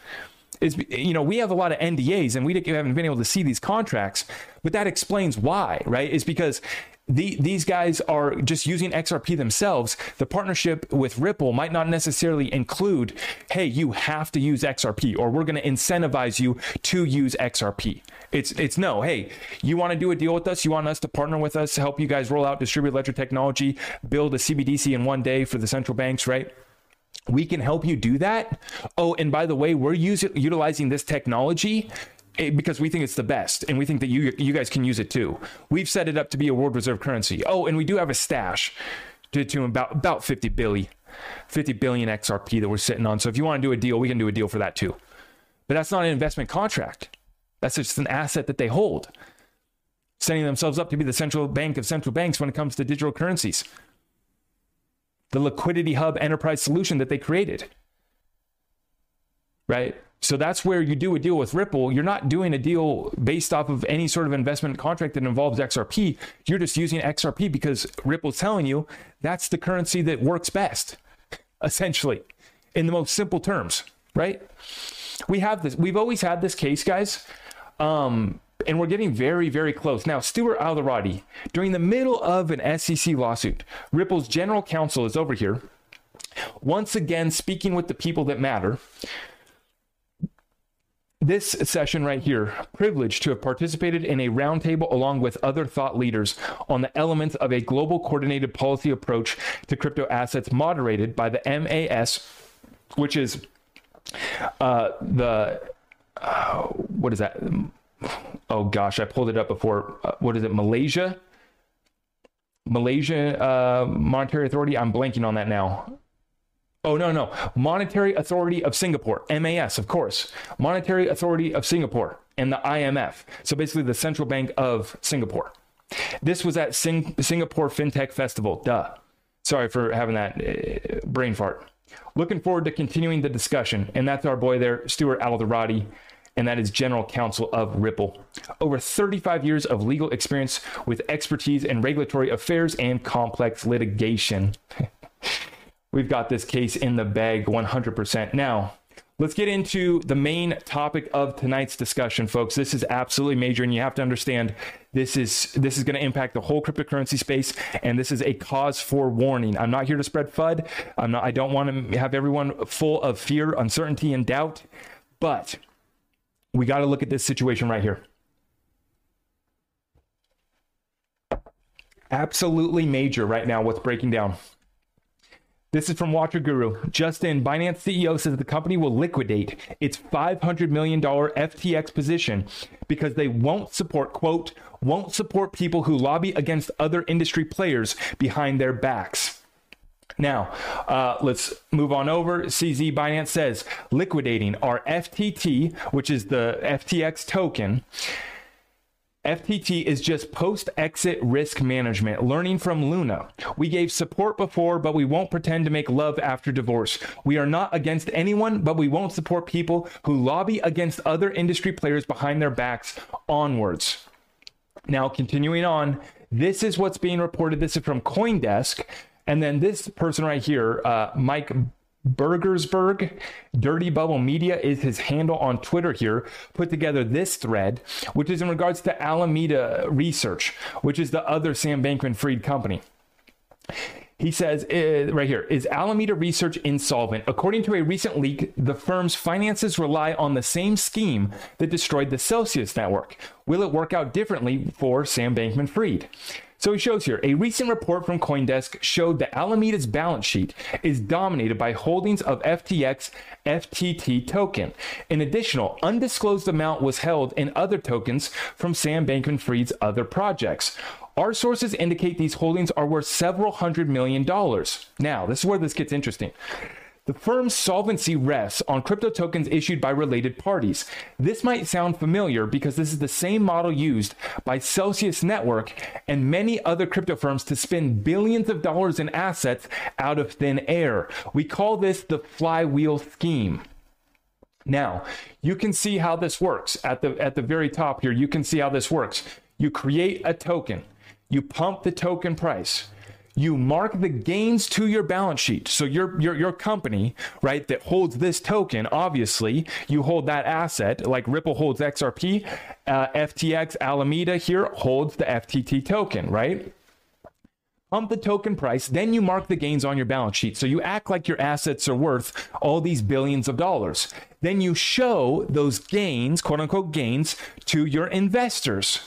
Is you know we have a lot of NDAs and we haven't been able to see these contracts, but that explains why, right? Is because the, these guys are just using XRP themselves. The partnership with Ripple might not necessarily include, hey, you have to use XRP, or we're going to incentivize you to use XRP. It's it's no, hey, you want to do a deal with us? You want us to partner with us, to help you guys roll out distributed ledger technology, build a CBDC in one day for the central banks, right? We can help you do that. Oh, and by the way, we're using utilizing this technology Eh, because we think it's the best and we think that you you guys can use it too. We've set it up to be a world reserve currency. Oh, and we do have a stash to, to about about 50 billion 50 billion XRP that we're sitting on. So if you want to do a deal, we can do a deal for that too. But that's not an investment contract. That's just an asset that they hold. Setting themselves up to be the central bank of central banks when it comes to digital currencies. The liquidity hub enterprise solution that they created. Right? So that's where you do a deal with Ripple. You're not doing a deal based off of any sort of investment contract that involves XRP. You're just using XRP because Ripple's telling you that's the currency that works best, essentially, in the most simple terms, right? We have this. We've always had this case, guys. Um, and we're getting very, very close. Now, Stuart Alderoty, during the middle of an SEC lawsuit, Ripple's general counsel is over here, once again speaking with the people that matter this session right here, privileged to have participated in a roundtable along with other thought leaders on the elements of a global coordinated policy approach to crypto assets moderated by the MAS, which is uh, the, uh, what is that? Oh gosh, I pulled it up before. Uh, what is it? Malaysia? Malaysia uh, Monetary Authority. I'm blanking on that now. Oh, no, no. Monetary Authority of Singapore, MAS, of course. Monetary Authority of Singapore and the IMF. So basically, the central bank of Singapore. This was at Sing- Singapore FinTech Festival. Duh. Sorry for having that uh, brain fart. Looking forward to continuing the discussion. And that's our boy there, Stuart Alderoty, and that is General Counsel of Ripple. Over 35 years of legal experience with expertise in regulatory affairs and complex litigation. <laughs> we've got this case in the bag 100%. Now, let's get into the main topic of tonight's discussion, folks. This is absolutely major, and you have to understand this is this is going to impact the whole cryptocurrency space, and this is a cause for warning. I'm not here to spread FUD. I'm not. I don't want to have everyone full of fear, uncertainty, and doubt. But we got to look at this situation right here. Absolutely major right now. What's breaking down? This is from Watcher Guru. Justin, Binance CEO says the company will liquidate its $500 million FTX position because they won't support, quote, won't support people who lobby against other industry players behind their backs. Now, uh, let's move on over. CZ Binance says liquidating our FTT, which is the FTX token FTT is just post exit risk management, learning from Luna. We gave support before, but we won't pretend to make love after divorce. We are not against anyone, but we won't support people who lobby against other industry players behind their backs onwards. Now, continuing on, this is what's being reported. This is from Coindesk. And then this person right here, uh, Mike Burgersburg, Dirty Bubble Media is his handle on Twitter here, put together this thread, which is in regards to Alameda Research, which is the other Sam Bankman Fried company. He says uh, right here is Alameda Research insolvent? According to a recent leak, the firm's finances rely on the same scheme that destroyed the Celsius network. Will it work out differently for Sam Bankman Fried? So he shows here a recent report from Coindesk showed that Alameda's balance sheet is dominated by holdings of FTX FTT token. An additional undisclosed amount was held in other tokens from Sam Bankman Fried's other projects. Our sources indicate these holdings are worth several hundred million dollars. Now, this is where this gets interesting. The firm's solvency rests on crypto tokens issued by related parties. This might sound familiar because this is the same model used by Celsius Network and many other crypto firms to spin billions of dollars in assets out of thin air. We call this the flywheel scheme. Now, you can see how this works at the at the very top here. You can see how this works. You create a token. You pump the token price you mark the gains to your balance sheet. So your your your company, right, that holds this token, obviously, you hold that asset. Like Ripple holds XRP, uh, FTX Alameda here holds the FTT token, right? Pump the token price, then you mark the gains on your balance sheet. So you act like your assets are worth all these billions of dollars. Then you show those gains, quote unquote gains, to your investors.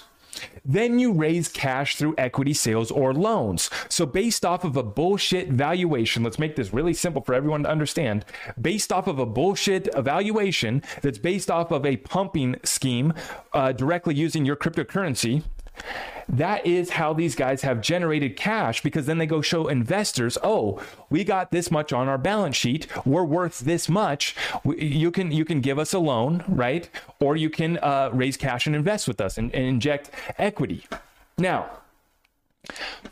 Then you raise cash through equity sales or loans. So, based off of a bullshit valuation, let's make this really simple for everyone to understand. Based off of a bullshit evaluation that's based off of a pumping scheme uh, directly using your cryptocurrency, that is how these guys have generated cash because then they go show investors, oh, we got this much on our balance sheet. We're worth this much. You can you can give us a loan, right? Or you can uh, raise cash and invest with us and, and inject equity. Now,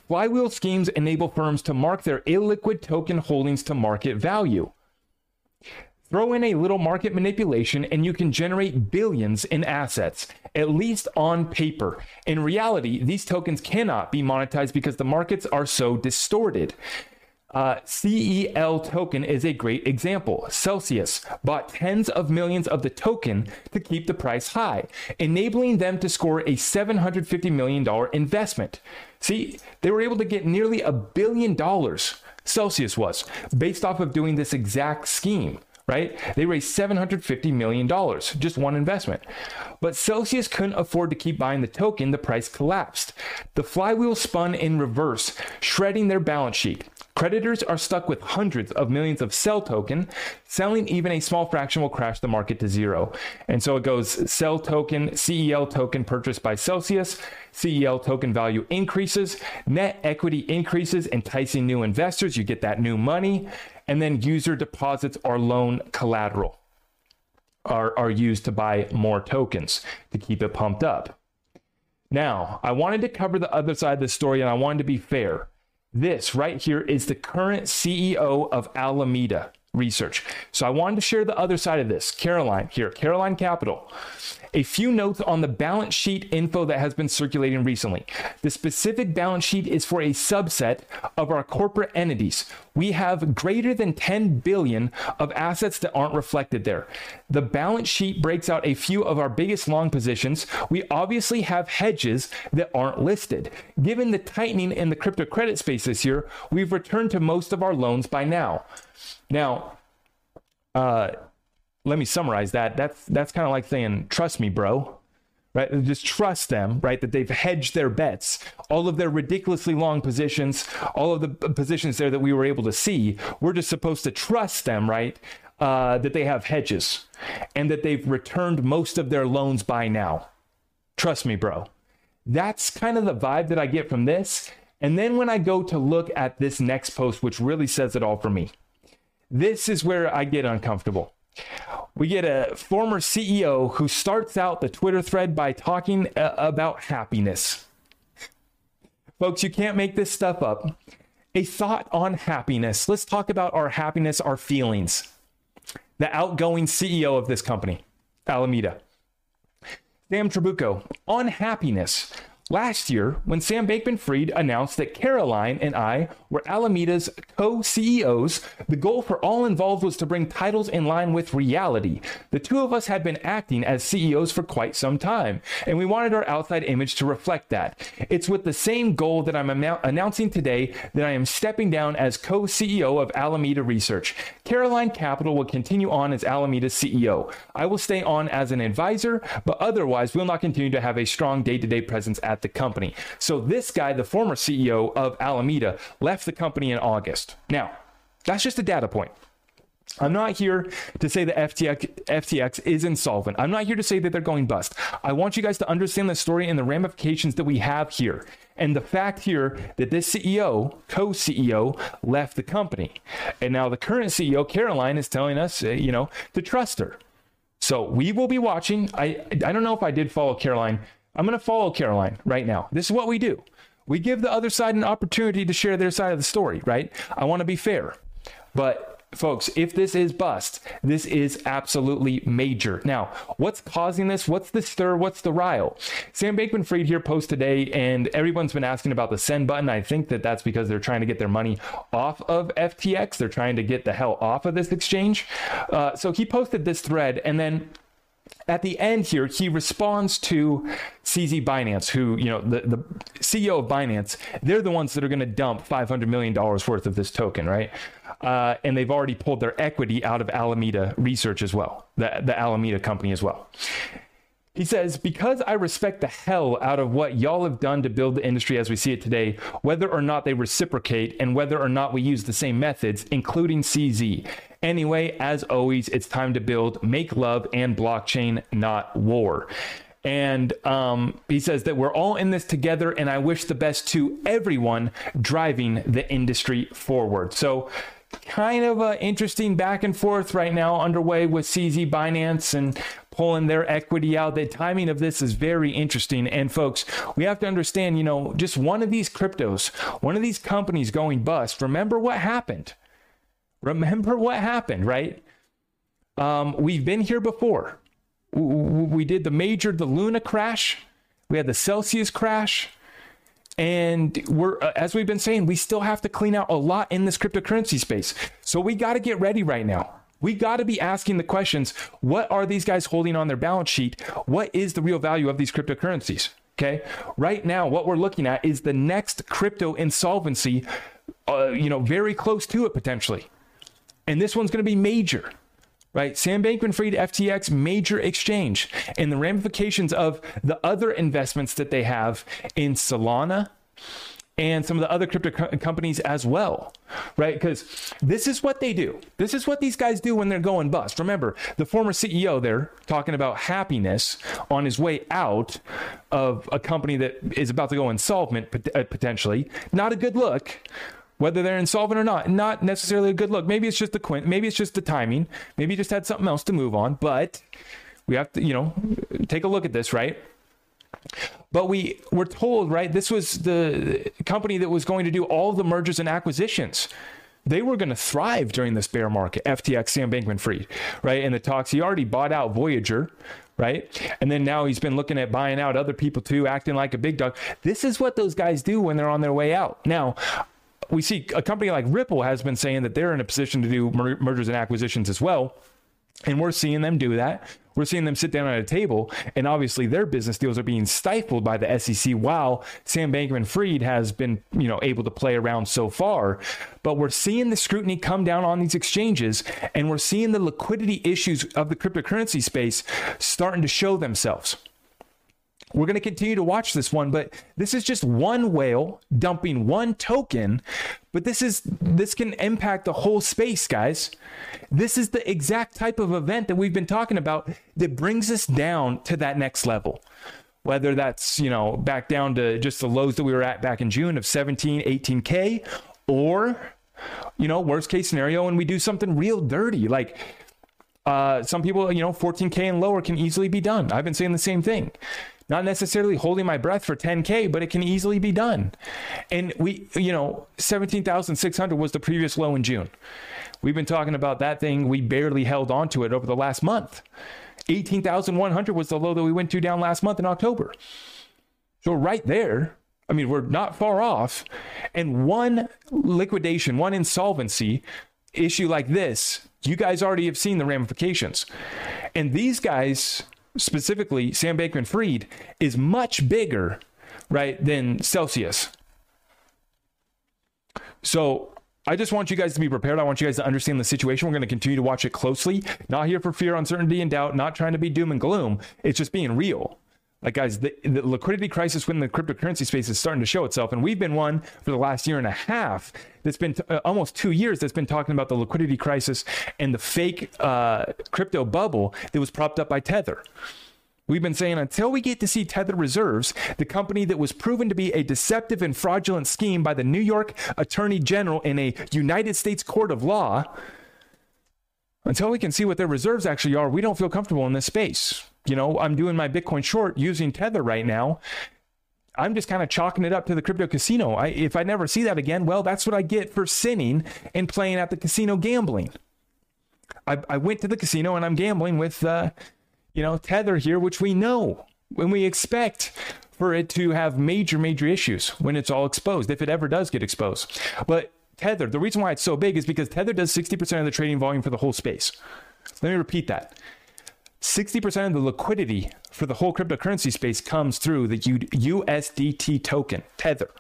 flywheel schemes enable firms to mark their illiquid token holdings to market value. Throw in a little market manipulation and you can generate billions in assets, at least on paper. In reality, these tokens cannot be monetized because the markets are so distorted. Uh, CEL token is a great example. Celsius bought tens of millions of the token to keep the price high, enabling them to score a $750 million investment. See, they were able to get nearly a billion dollars, Celsius was, based off of doing this exact scheme right? They raised $750 million, just one investment. But Celsius couldn't afford to keep buying the token, the price collapsed. The flywheel spun in reverse, shredding their balance sheet. Creditors are stuck with hundreds of millions of CEL token. Selling even a small fraction will crash the market to zero. And so it goes CEL token, CEL token purchased by Celsius, CEL token value increases, net equity increases, enticing new investors. You get that new money and then user deposits or loan collateral are, are used to buy more tokens to keep it pumped up. Now, I wanted to cover the other side of the story and I wanted to be fair. This right here is the current CEO of Alameda Research. So I wanted to share the other side of this. Caroline here, Caroline Capital. A few notes on the balance sheet info that has been circulating recently. The specific balance sheet is for a subset of our corporate entities. We have greater than 10 billion of assets that aren't reflected there. The balance sheet breaks out a few of our biggest long positions. We obviously have hedges that aren't listed. Given the tightening in the crypto credit space this year, we've returned to most of our loans by now. Now, uh, let me summarize that. That's that's kind of like saying, "Trust me, bro." Right? Just trust them, right? That they've hedged their bets. All of their ridiculously long positions, all of the positions there that we were able to see, we're just supposed to trust them, right? Uh, that they have hedges and that they've returned most of their loans by now. Trust me, bro. That's kind of the vibe that I get from this. And then when I go to look at this next post, which really says it all for me, this is where I get uncomfortable. We get a former CEO who starts out the Twitter thread by talking uh, about happiness. Folks, you can't make this stuff up. A thought on happiness. Let's talk about our happiness, our feelings. The outgoing CEO of this company, Alameda. Sam Trabucco, on happiness. Last year, when Sam Bankman Fried announced that Caroline and I were Alameda's co CEOs, the goal for all involved was to bring titles in line with reality. The two of us had been acting as CEOs for quite some time, and we wanted our outside image to reflect that. It's with the same goal that I'm announcing today that I am stepping down as co CEO of Alameda Research. Caroline Capital will continue on as Alameda's CEO. I will stay on as an advisor, but otherwise will not continue to have a strong day to day presence at at the company. So this guy, the former CEO of Alameda, left the company in August. Now, that's just a data point. I'm not here to say that FTX, FTX is insolvent. I'm not here to say that they're going bust. I want you guys to understand the story and the ramifications that we have here. And the fact here that this CEO, co CEO, left the company. And now the current CEO, Caroline, is telling us, uh, you know, to trust her. So we will be watching. I, I don't know if I did follow Caroline. I'm going to follow Caroline right now. This is what we do. We give the other side an opportunity to share their side of the story, right? I want to be fair. But folks, if this is bust, this is absolutely major. Now, what's causing this? What's the stir? What's the rile? Sam Bankman Fried here post today, and everyone's been asking about the send button. I think that that's because they're trying to get their money off of FTX. They're trying to get the hell off of this exchange. Uh, so he posted this thread, and then at the end here, he responds to CZ Binance, who, you know, the, the CEO of Binance, they're the ones that are going to dump $500 million worth of this token, right? Uh, and they've already pulled their equity out of Alameda Research as well, the, the Alameda company as well. He says, Because I respect the hell out of what y'all have done to build the industry as we see it today, whether or not they reciprocate and whether or not we use the same methods, including CZ. Anyway, as always, it's time to build, make love, and blockchain, not war. And um, he says that we're all in this together, and I wish the best to everyone driving the industry forward. So, kind of an interesting back and forth right now underway with CZ Binance and pulling their equity out. The timing of this is very interesting. And folks, we have to understand, you know, just one of these cryptos, one of these companies going bust, remember what happened. Remember what happened, right? Um, we've been here before. We did the major, the Luna crash. We had the Celsius crash. And we're, uh, as we've been saying, we still have to clean out a lot in this cryptocurrency space. So we got to get ready right now. We got to be asking the questions what are these guys holding on their balance sheet? What is the real value of these cryptocurrencies? Okay. Right now, what we're looking at is the next crypto insolvency, uh, you know, very close to it potentially. And this one's going to be major right? Sam Bankman Fried, FTX, major exchange, and the ramifications of the other investments that they have in Solana and some of the other crypto co- companies as well, right? Because this is what they do. This is what these guys do when they're going bust. Remember, the former CEO there talking about happiness on his way out of a company that is about to go insolvent uh, potentially. Not a good look, whether they're insolvent or not. Not necessarily a good look. Maybe it's just the quint. Maybe it's just the timing. Maybe just had something else to move on. But we have to, you know, take a look at this, right? But we were told, right, this was the company that was going to do all the mergers and acquisitions. They were going to thrive during this bear market, FTX, Sam Bankman Fried, right? And the talks, he already bought out Voyager, right? And then now he's been looking at buying out other people too, acting like a big dog. This is what those guys do when they're on their way out. Now, we see a company like Ripple has been saying that they're in a position to do mer- mergers and acquisitions as well. And we're seeing them do that. We're seeing them sit down at a table, and obviously their business deals are being stifled by the SEC. While Sam Bankman-Fried has been, you know, able to play around so far, but we're seeing the scrutiny come down on these exchanges, and we're seeing the liquidity issues of the cryptocurrency space starting to show themselves. We're going to continue to watch this one, but this is just one whale dumping one token, but this is this can impact the whole space, guys. This is the exact type of event that we've been talking about that brings us down to that next level. Whether that's, you know, back down to just the lows that we were at back in June of 17, 18k or you know, worst case scenario and we do something real dirty like uh, some people, you know, 14K and lower can easily be done. I've been saying the same thing. Not necessarily holding my breath for 10K, but it can easily be done. And we, you know, 17,600 was the previous low in June. We've been talking about that thing. We barely held on to it over the last month. 18,100 was the low that we went to down last month in October. So, right there, I mean, we're not far off. And one liquidation, one insolvency issue like this, you guys already have seen the ramifications. And these guys specifically Sam Bankman Fried, is much bigger, right, than Celsius. So I just want you guys to be prepared. I want you guys to understand the situation. We're going to continue to watch it closely. Not here for fear, uncertainty, and doubt, not trying to be doom and gloom. It's just being real. Like, guys, the, the, liquidity crisis within the cryptocurrency space is starting to show itself. And we've been one for the last year and a half that's been t- uh, almost two years that's been talking about the liquidity crisis and the fake uh, crypto bubble that was propped up by Tether. We've been saying until we get to see Tether Reserves, the company that was proven to be a deceptive and fraudulent scheme by the New York Attorney General in a United States court of law, until we can see what their reserves actually are, we don't feel comfortable in this space. You know, I'm doing my Bitcoin short using Tether right now. I'm just kind of chalking it up to the crypto casino. I, if I never see that again, well, that's what I get for sinning and playing at the casino gambling. I, I went to the casino and I'm gambling with, uh, you know, Tether here, which we know when we expect for it to have major, major issues when it's all exposed, if it ever does get exposed. But Tether, the reason why it's so big is because Tether does 60% of the trading volume for the whole space. Let me repeat that. 60% of the liquidity for the whole cryptocurrency space comes through the USDT token, Tether.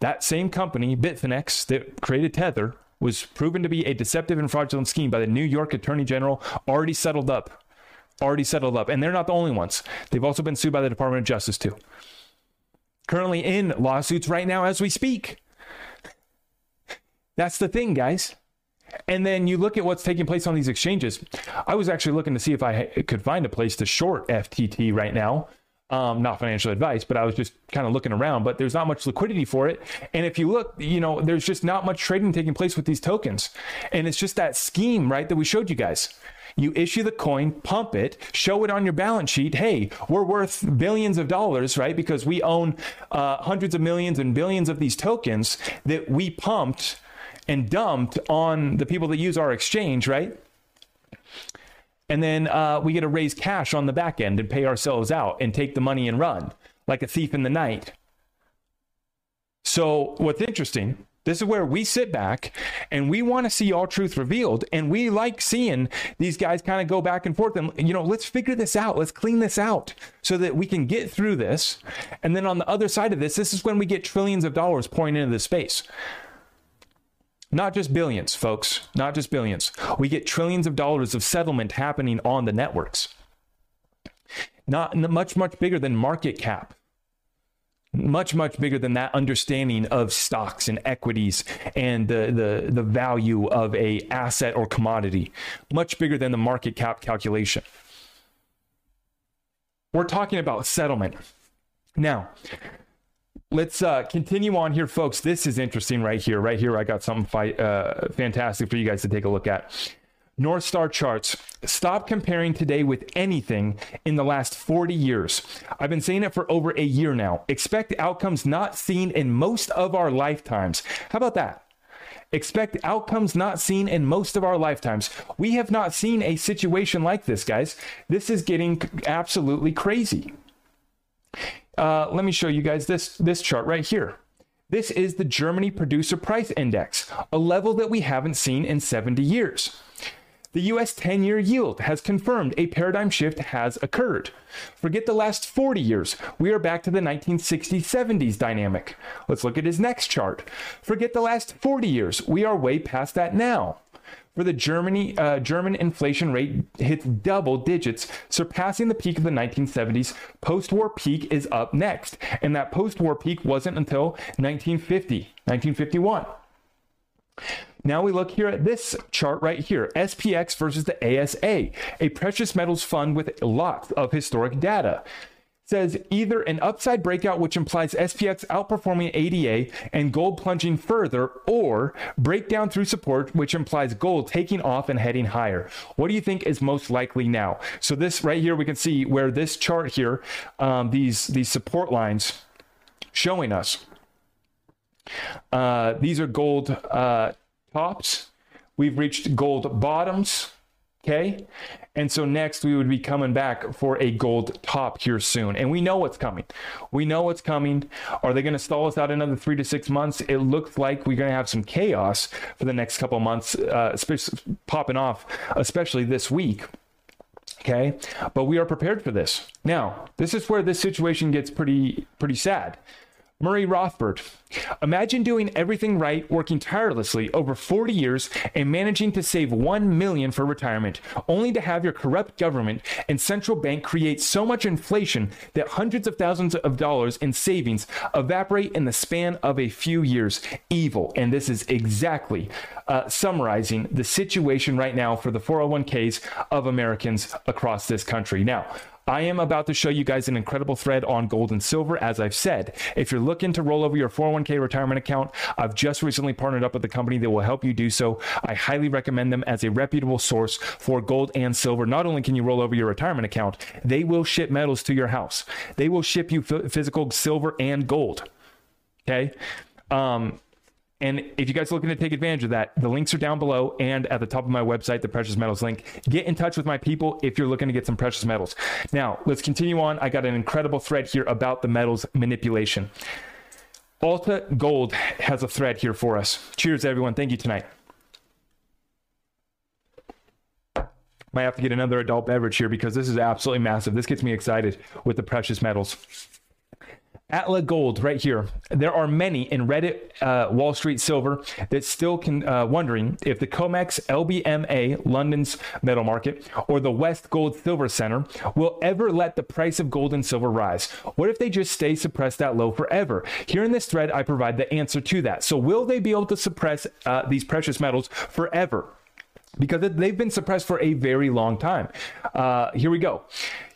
That same company, Bitfinex, that created Tether, was proven to be a deceptive and fraudulent scheme by the New York Attorney General, already settled up. Already settled up. And they're not the only ones. They've also been sued by the Department of Justice, too. Currently in lawsuits right now as we speak. That's the thing, guys. And then you look at what's taking place on these exchanges. I was actually looking to see if I could find a place to short FTT right now. Um, not financial advice, but I was just kind of looking around. But there's not much liquidity for it. And if you look, you know, there's just not much trading taking place with these tokens. And it's just that scheme, right, that we showed you guys. You issue the coin, pump it, show it on your balance sheet. Hey, we're worth billions of dollars, right? Because we own uh, hundreds of millions and billions of these tokens that we pumped and dumped on the people that use our exchange, right? And then uh, we get to raise cash on the back end and pay ourselves out and take the money and run like a thief in the night. So, what's interesting, this is where we sit back and we want to see all truth revealed. And we like seeing these guys kind of go back and forth. And, you know, let's figure this out. Let's clean this out so that we can get through this. And then on the other side of this, this is when we get trillions of dollars pouring into the space. Not just billions, folks, not just billions. We get trillions of dollars of settlement happening on the networks. Not much, much bigger than market cap. Much, much bigger than that understanding of stocks and equities and the, the, the value of a asset or commodity. Much bigger than the market cap calculation. We're talking about settlement. Now, Let's uh, continue on here, folks. This is interesting right here. Right here, I got something fight, uh, fantastic for you guys to take a look at. North Star charts. Stop comparing today with anything in the last 40 years. I've been saying it for over a year now. Expect outcomes not seen in most of our lifetimes. How about that? Expect outcomes not seen in most of our lifetimes. We have not seen a situation like this, guys. This is getting absolutely crazy. Uh, let me show you guys this, this chart right here. This is the Germany Producer Price Index, a level that we haven't seen in 70 years. The US 10 year yield has confirmed a paradigm shift has occurred. Forget the last 40 years, we are back to the 1960s 70s dynamic. Let's look at his next chart. Forget the last 40 years, we are way past that now for the Germany uh, German inflation rate hits double digits, surpassing the peak of the 1970s. Post-war peak is up next, and that post-war peak wasn't until 1950, 1951. Now we look here at this chart right here, SPX versus the ASA, a precious metals fund with lots of historic data says either an upside breakout, which implies SPX outperforming ADA and gold plunging further, or breakdown through support, which implies gold taking off and heading higher. What do you think is most likely now? So this right here, we can see where this chart here, um, these these support lines, showing us. Uh, these are gold uh, tops. We've reached gold bottoms. Okay. And so next we would be coming back for a gold top here soon. And we know what's coming. We know what's coming. Are they going to stall us out another three to six months? It looks like we're going to have some chaos for the next couple months, uh, popping off, especially this week. Okay. But we are prepared for this. Now, this is where this situation gets pretty, pretty sad Murray Rothbard. Imagine doing everything right, working tirelessly over 40 years and managing to save 1 million for retirement, only to have your corrupt government and central bank create so much inflation that hundreds of thousands of dollars in savings evaporate in the span of a few years. Evil. And this is exactly uh, summarizing the situation right now for the 401ks of Americans across this country. Now, I am about to show you guys an incredible thread on gold and silver. As I've said, if you're looking to roll over your 401k retirement account, I've just recently partnered up with a company that will help you do so. I highly recommend them as a reputable source for gold and silver. Not only can you roll over your retirement account, they will ship metals to your house. They will ship you physical silver and gold. Okay. Um, and if you guys are looking to take advantage of that, the links are down below and at the top of my website, the precious metals link. Get in touch with my people if you're looking to get some precious metals. Now, let's continue on. I got an incredible thread here about the metals manipulation. Alta Gold has a thread here for us. Cheers, everyone. Thank you tonight. Might have to get another adult beverage here because this is absolutely massive. This gets me excited with the precious metals. Atla Gold, right here. There are many in Reddit, uh, Wall Street Silver that still can uh, wondering if the COMEX LBMA, London's metal market, or the West Gold Silver Center will ever let the price of gold and silver rise. What if they just stay suppressed that low forever? Here in this thread, I provide the answer to that. So, will they be able to suppress uh, these precious metals forever? Because they've been suppressed for a very long time. Uh, here we go.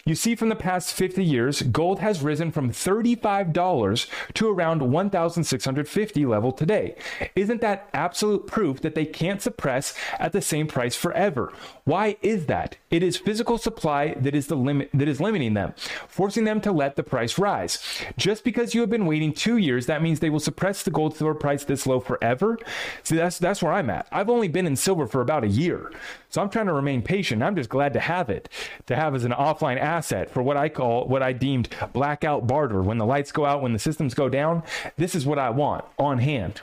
You see, from the past 50 years, gold has risen from $35 to around 1,650 level today. Isn't that absolute proof that they can't suppress at the same price forever? Why is that? It is physical supply that is the limit that is limiting them, forcing them to let the price rise. Just because you have been waiting two years, that means they will suppress the gold silver price this low forever. See, that's that's where I'm at. I've only been in silver for about a year, so I'm trying to remain patient. I'm just glad to have it, to have as an offline asset asset for what I call what I deemed blackout barter. When the lights go out, when the systems go down, this is what I want on hand.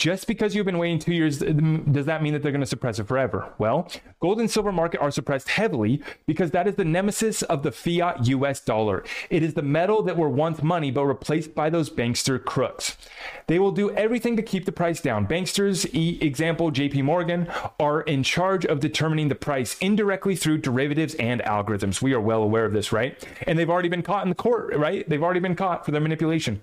Just because you've been waiting two years, does that mean that they're going to suppress it forever? Well, gold and silver market are suppressed heavily because that is the nemesis of the fiat US dollar. It is the metal that were once money but replaced by those bankster crooks. They will do everything to keep the price down. Banksters, e- example JP Morgan, are in charge of determining the price indirectly through derivatives and algorithms. We are well aware of this, right? And they've already been caught in the court, right? They've already been caught for their manipulation.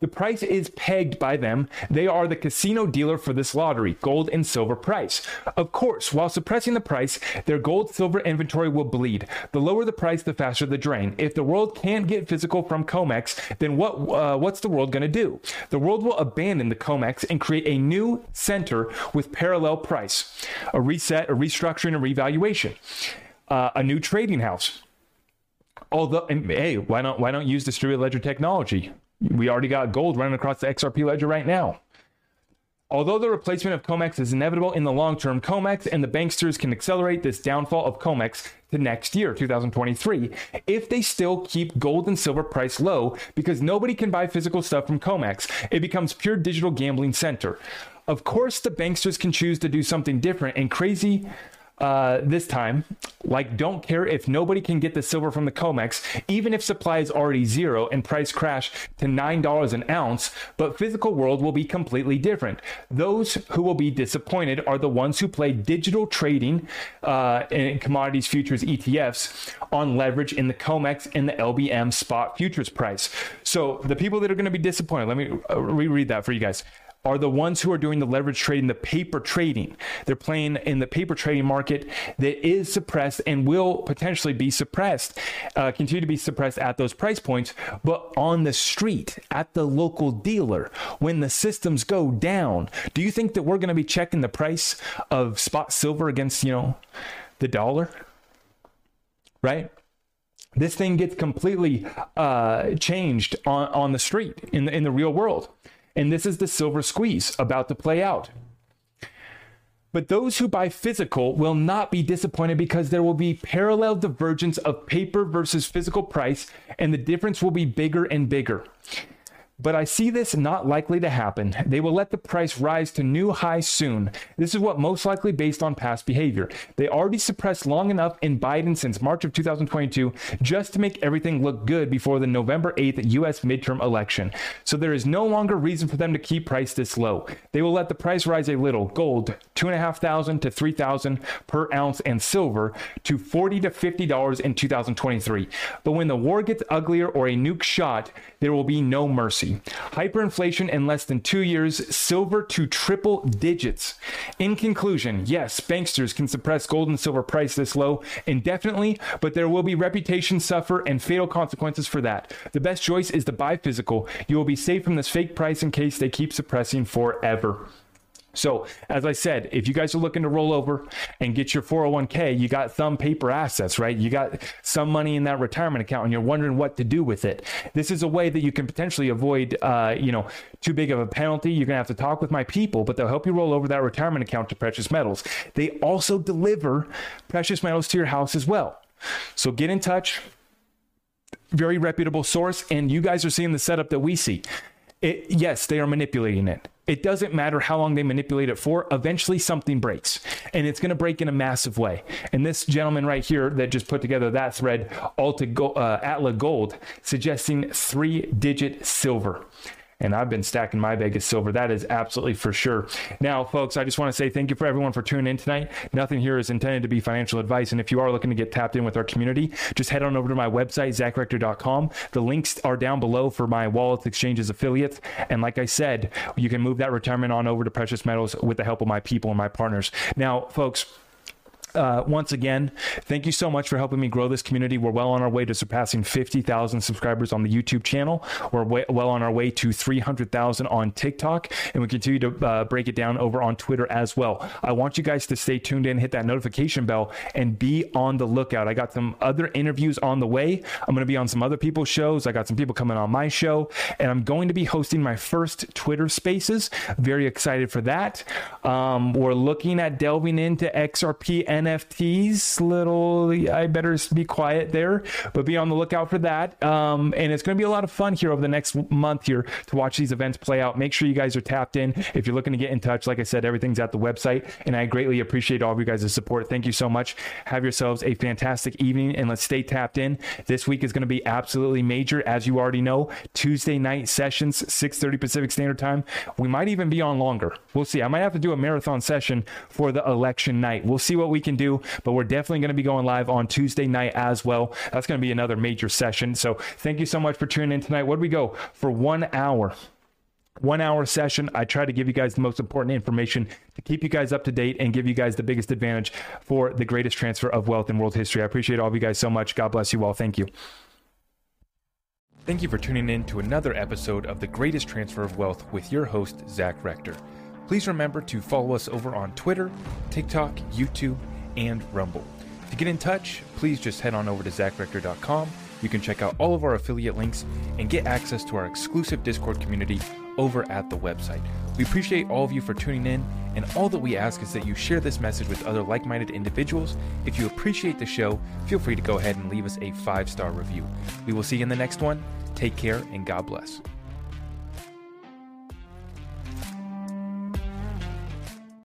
The price is pegged by them. They are the casino dealer for this lottery, gold and silver price. Of course, while suppressing the price, their gold silver inventory will bleed. The lower the price, the faster the drain. If the world can't get physical from COMEX, then what uh, what's the world going to do? The world will abandon the COMEX and create a new center with parallel price, a reset, a restructuring, a revaluation, uh, a new trading house. Although, hey, why not why don't use distributed ledger technology? We already got gold running across the XRP ledger right now. Although the replacement of COMEX is inevitable in the long term, COMEX and the banksters can accelerate this downfall of COMEX to next year, 2023, if they still keep gold and silver price low because nobody can buy physical stuff from COMEX. It becomes pure digital gambling center. Of course, the banksters can choose to do something different and crazy uh, this time, like don't care if nobody can get the silver from the COMEX, even if supply is already zero and price crash to $9 an ounce, but physical world will be completely different. Those who will be disappointed are the ones who play digital trading uh, in commodities futures ETFs on leverage in the COMEX and the LBM spot futures price. So the people that are going to be disappointed, let me uh, reread that for you guys are the ones who are doing the leverage trading, the paper trading. They're playing in the paper trading market that is suppressed and will potentially be suppressed, uh, continue to be suppressed at those price points. But on the street, at the local dealer, when the systems go down, do you think that we're going to be checking the price of spot silver against, you know, the dollar? Right? This thing gets completely uh, changed on, on the street in the, in the real world. And this is the silver squeeze about to play out. But those who buy physical will not be disappointed because there will be parallel divergence of paper versus physical price, and the difference will be bigger and bigger. But I see this not likely to happen. They will let the price rise to new highs soon. This is what most likely based on past behavior. They already suppressed long enough in Biden since March of 2022 just to make everything look good before the November 8th US midterm election. So there is no longer reason for them to keep price this low. They will let the price rise a little. Gold, two and a half thousand to three thousand per ounce, and silver to 40 to 50 dollars in 2023. But when the war gets uglier or a nuke shot, there will be no mercy. Hyperinflation in less than two years, silver to triple digits. In conclusion, yes, banksters can suppress gold and silver price this low indefinitely, but there will be reputation suffer and fatal consequences for that. The best choice is to buy physical. You will be safe from this fake price in case they keep suppressing forever. So, as I said, if you guys are looking to roll over and get your 401k, you got some paper assets, right? You got some money in that retirement account and you're wondering what to do with it. This is a way that you can potentially avoid, uh, you know, too big of a penalty. You're going to have to talk with my people, but they'll help you roll over that retirement account to precious metals. They also deliver precious metals to your house as well. So, get in touch. Very reputable source. And you guys are seeing the setup that we see. It, yes, they are manipulating it. It doesn't matter how long they manipulate it for. Eventually, something breaks, and it's going to break in a massive way. And this gentleman right here that just put together that thread, Alta Go- uh, Atla Gold, suggesting three-digit silver and I've been stacking my Vegas silver. That is absolutely for sure. Now, folks, I just want to say thank you for everyone for tuning in tonight. Nothing here is intended to be financial advice, and if you are looking to get tapped in with our community, just head on over to my website, zachrector.com. The links are down below for my Wallet Exchanges affiliates, and like I said, you can move that retirement on over to precious metals with the help of my people and my partners. Now, folks uh, once again, thank you so much for helping me grow this community. We're well on our way to surpassing 50,000 subscribers on the YouTube channel. We're way, well on our way to 300,000 on TikTok, and we continue to uh, break it down over on Twitter as well. I want you guys to stay tuned in, hit that notification bell, and be on the lookout. I got some other interviews on the way. I'm going to be on some other people's shows. I got some people coming on my show, and I'm going to be hosting my first Twitter Spaces. Very excited for that. Um, we're looking at delving into XRP and NFTs. Little, I better be quiet there, but be on the lookout for that. Um, and it's going to be a lot of fun here over the next month here to watch these events play out. Make sure you guys are tapped in. If you're looking to get in touch, like I said, everything's at the website, and I greatly appreciate all of you guys' support. Thank you so much. Have yourselves a fantastic evening, and let's stay tapped in. This week is going to be absolutely major, as you already know. Tuesday night sessions, 6:30 Pacific Standard Time. We might even be on longer. We'll see. I might have to do a marathon session for the election night. We'll see what we can do, but we're definitely going to be going live on Tuesday night as well. That's going to be another major session. So thank you so much for tuning in tonight. What do we go for one hour? One hour session. I try to give you guys the most important information to keep you guys up to date and give you guys the biggest advantage for the greatest transfer of wealth in world history. I appreciate all of you guys so much. God bless you all. Thank you. Thank you for tuning in to another episode of The Greatest Transfer of Wealth with your host, Zach Rector. Please remember to follow us over on Twitter, TikTok, YouTube, and Rumble. To get in touch, please just head on over to zachrector.com. You can check out all of our affiliate links and get access to our exclusive Discord community over at the website. We appreciate all of you for tuning in, and all that we ask is that you share this message with other like minded individuals. If you appreciate the show, feel free to go ahead and leave us a five star review. We will see you in the next one. Take care, and God bless.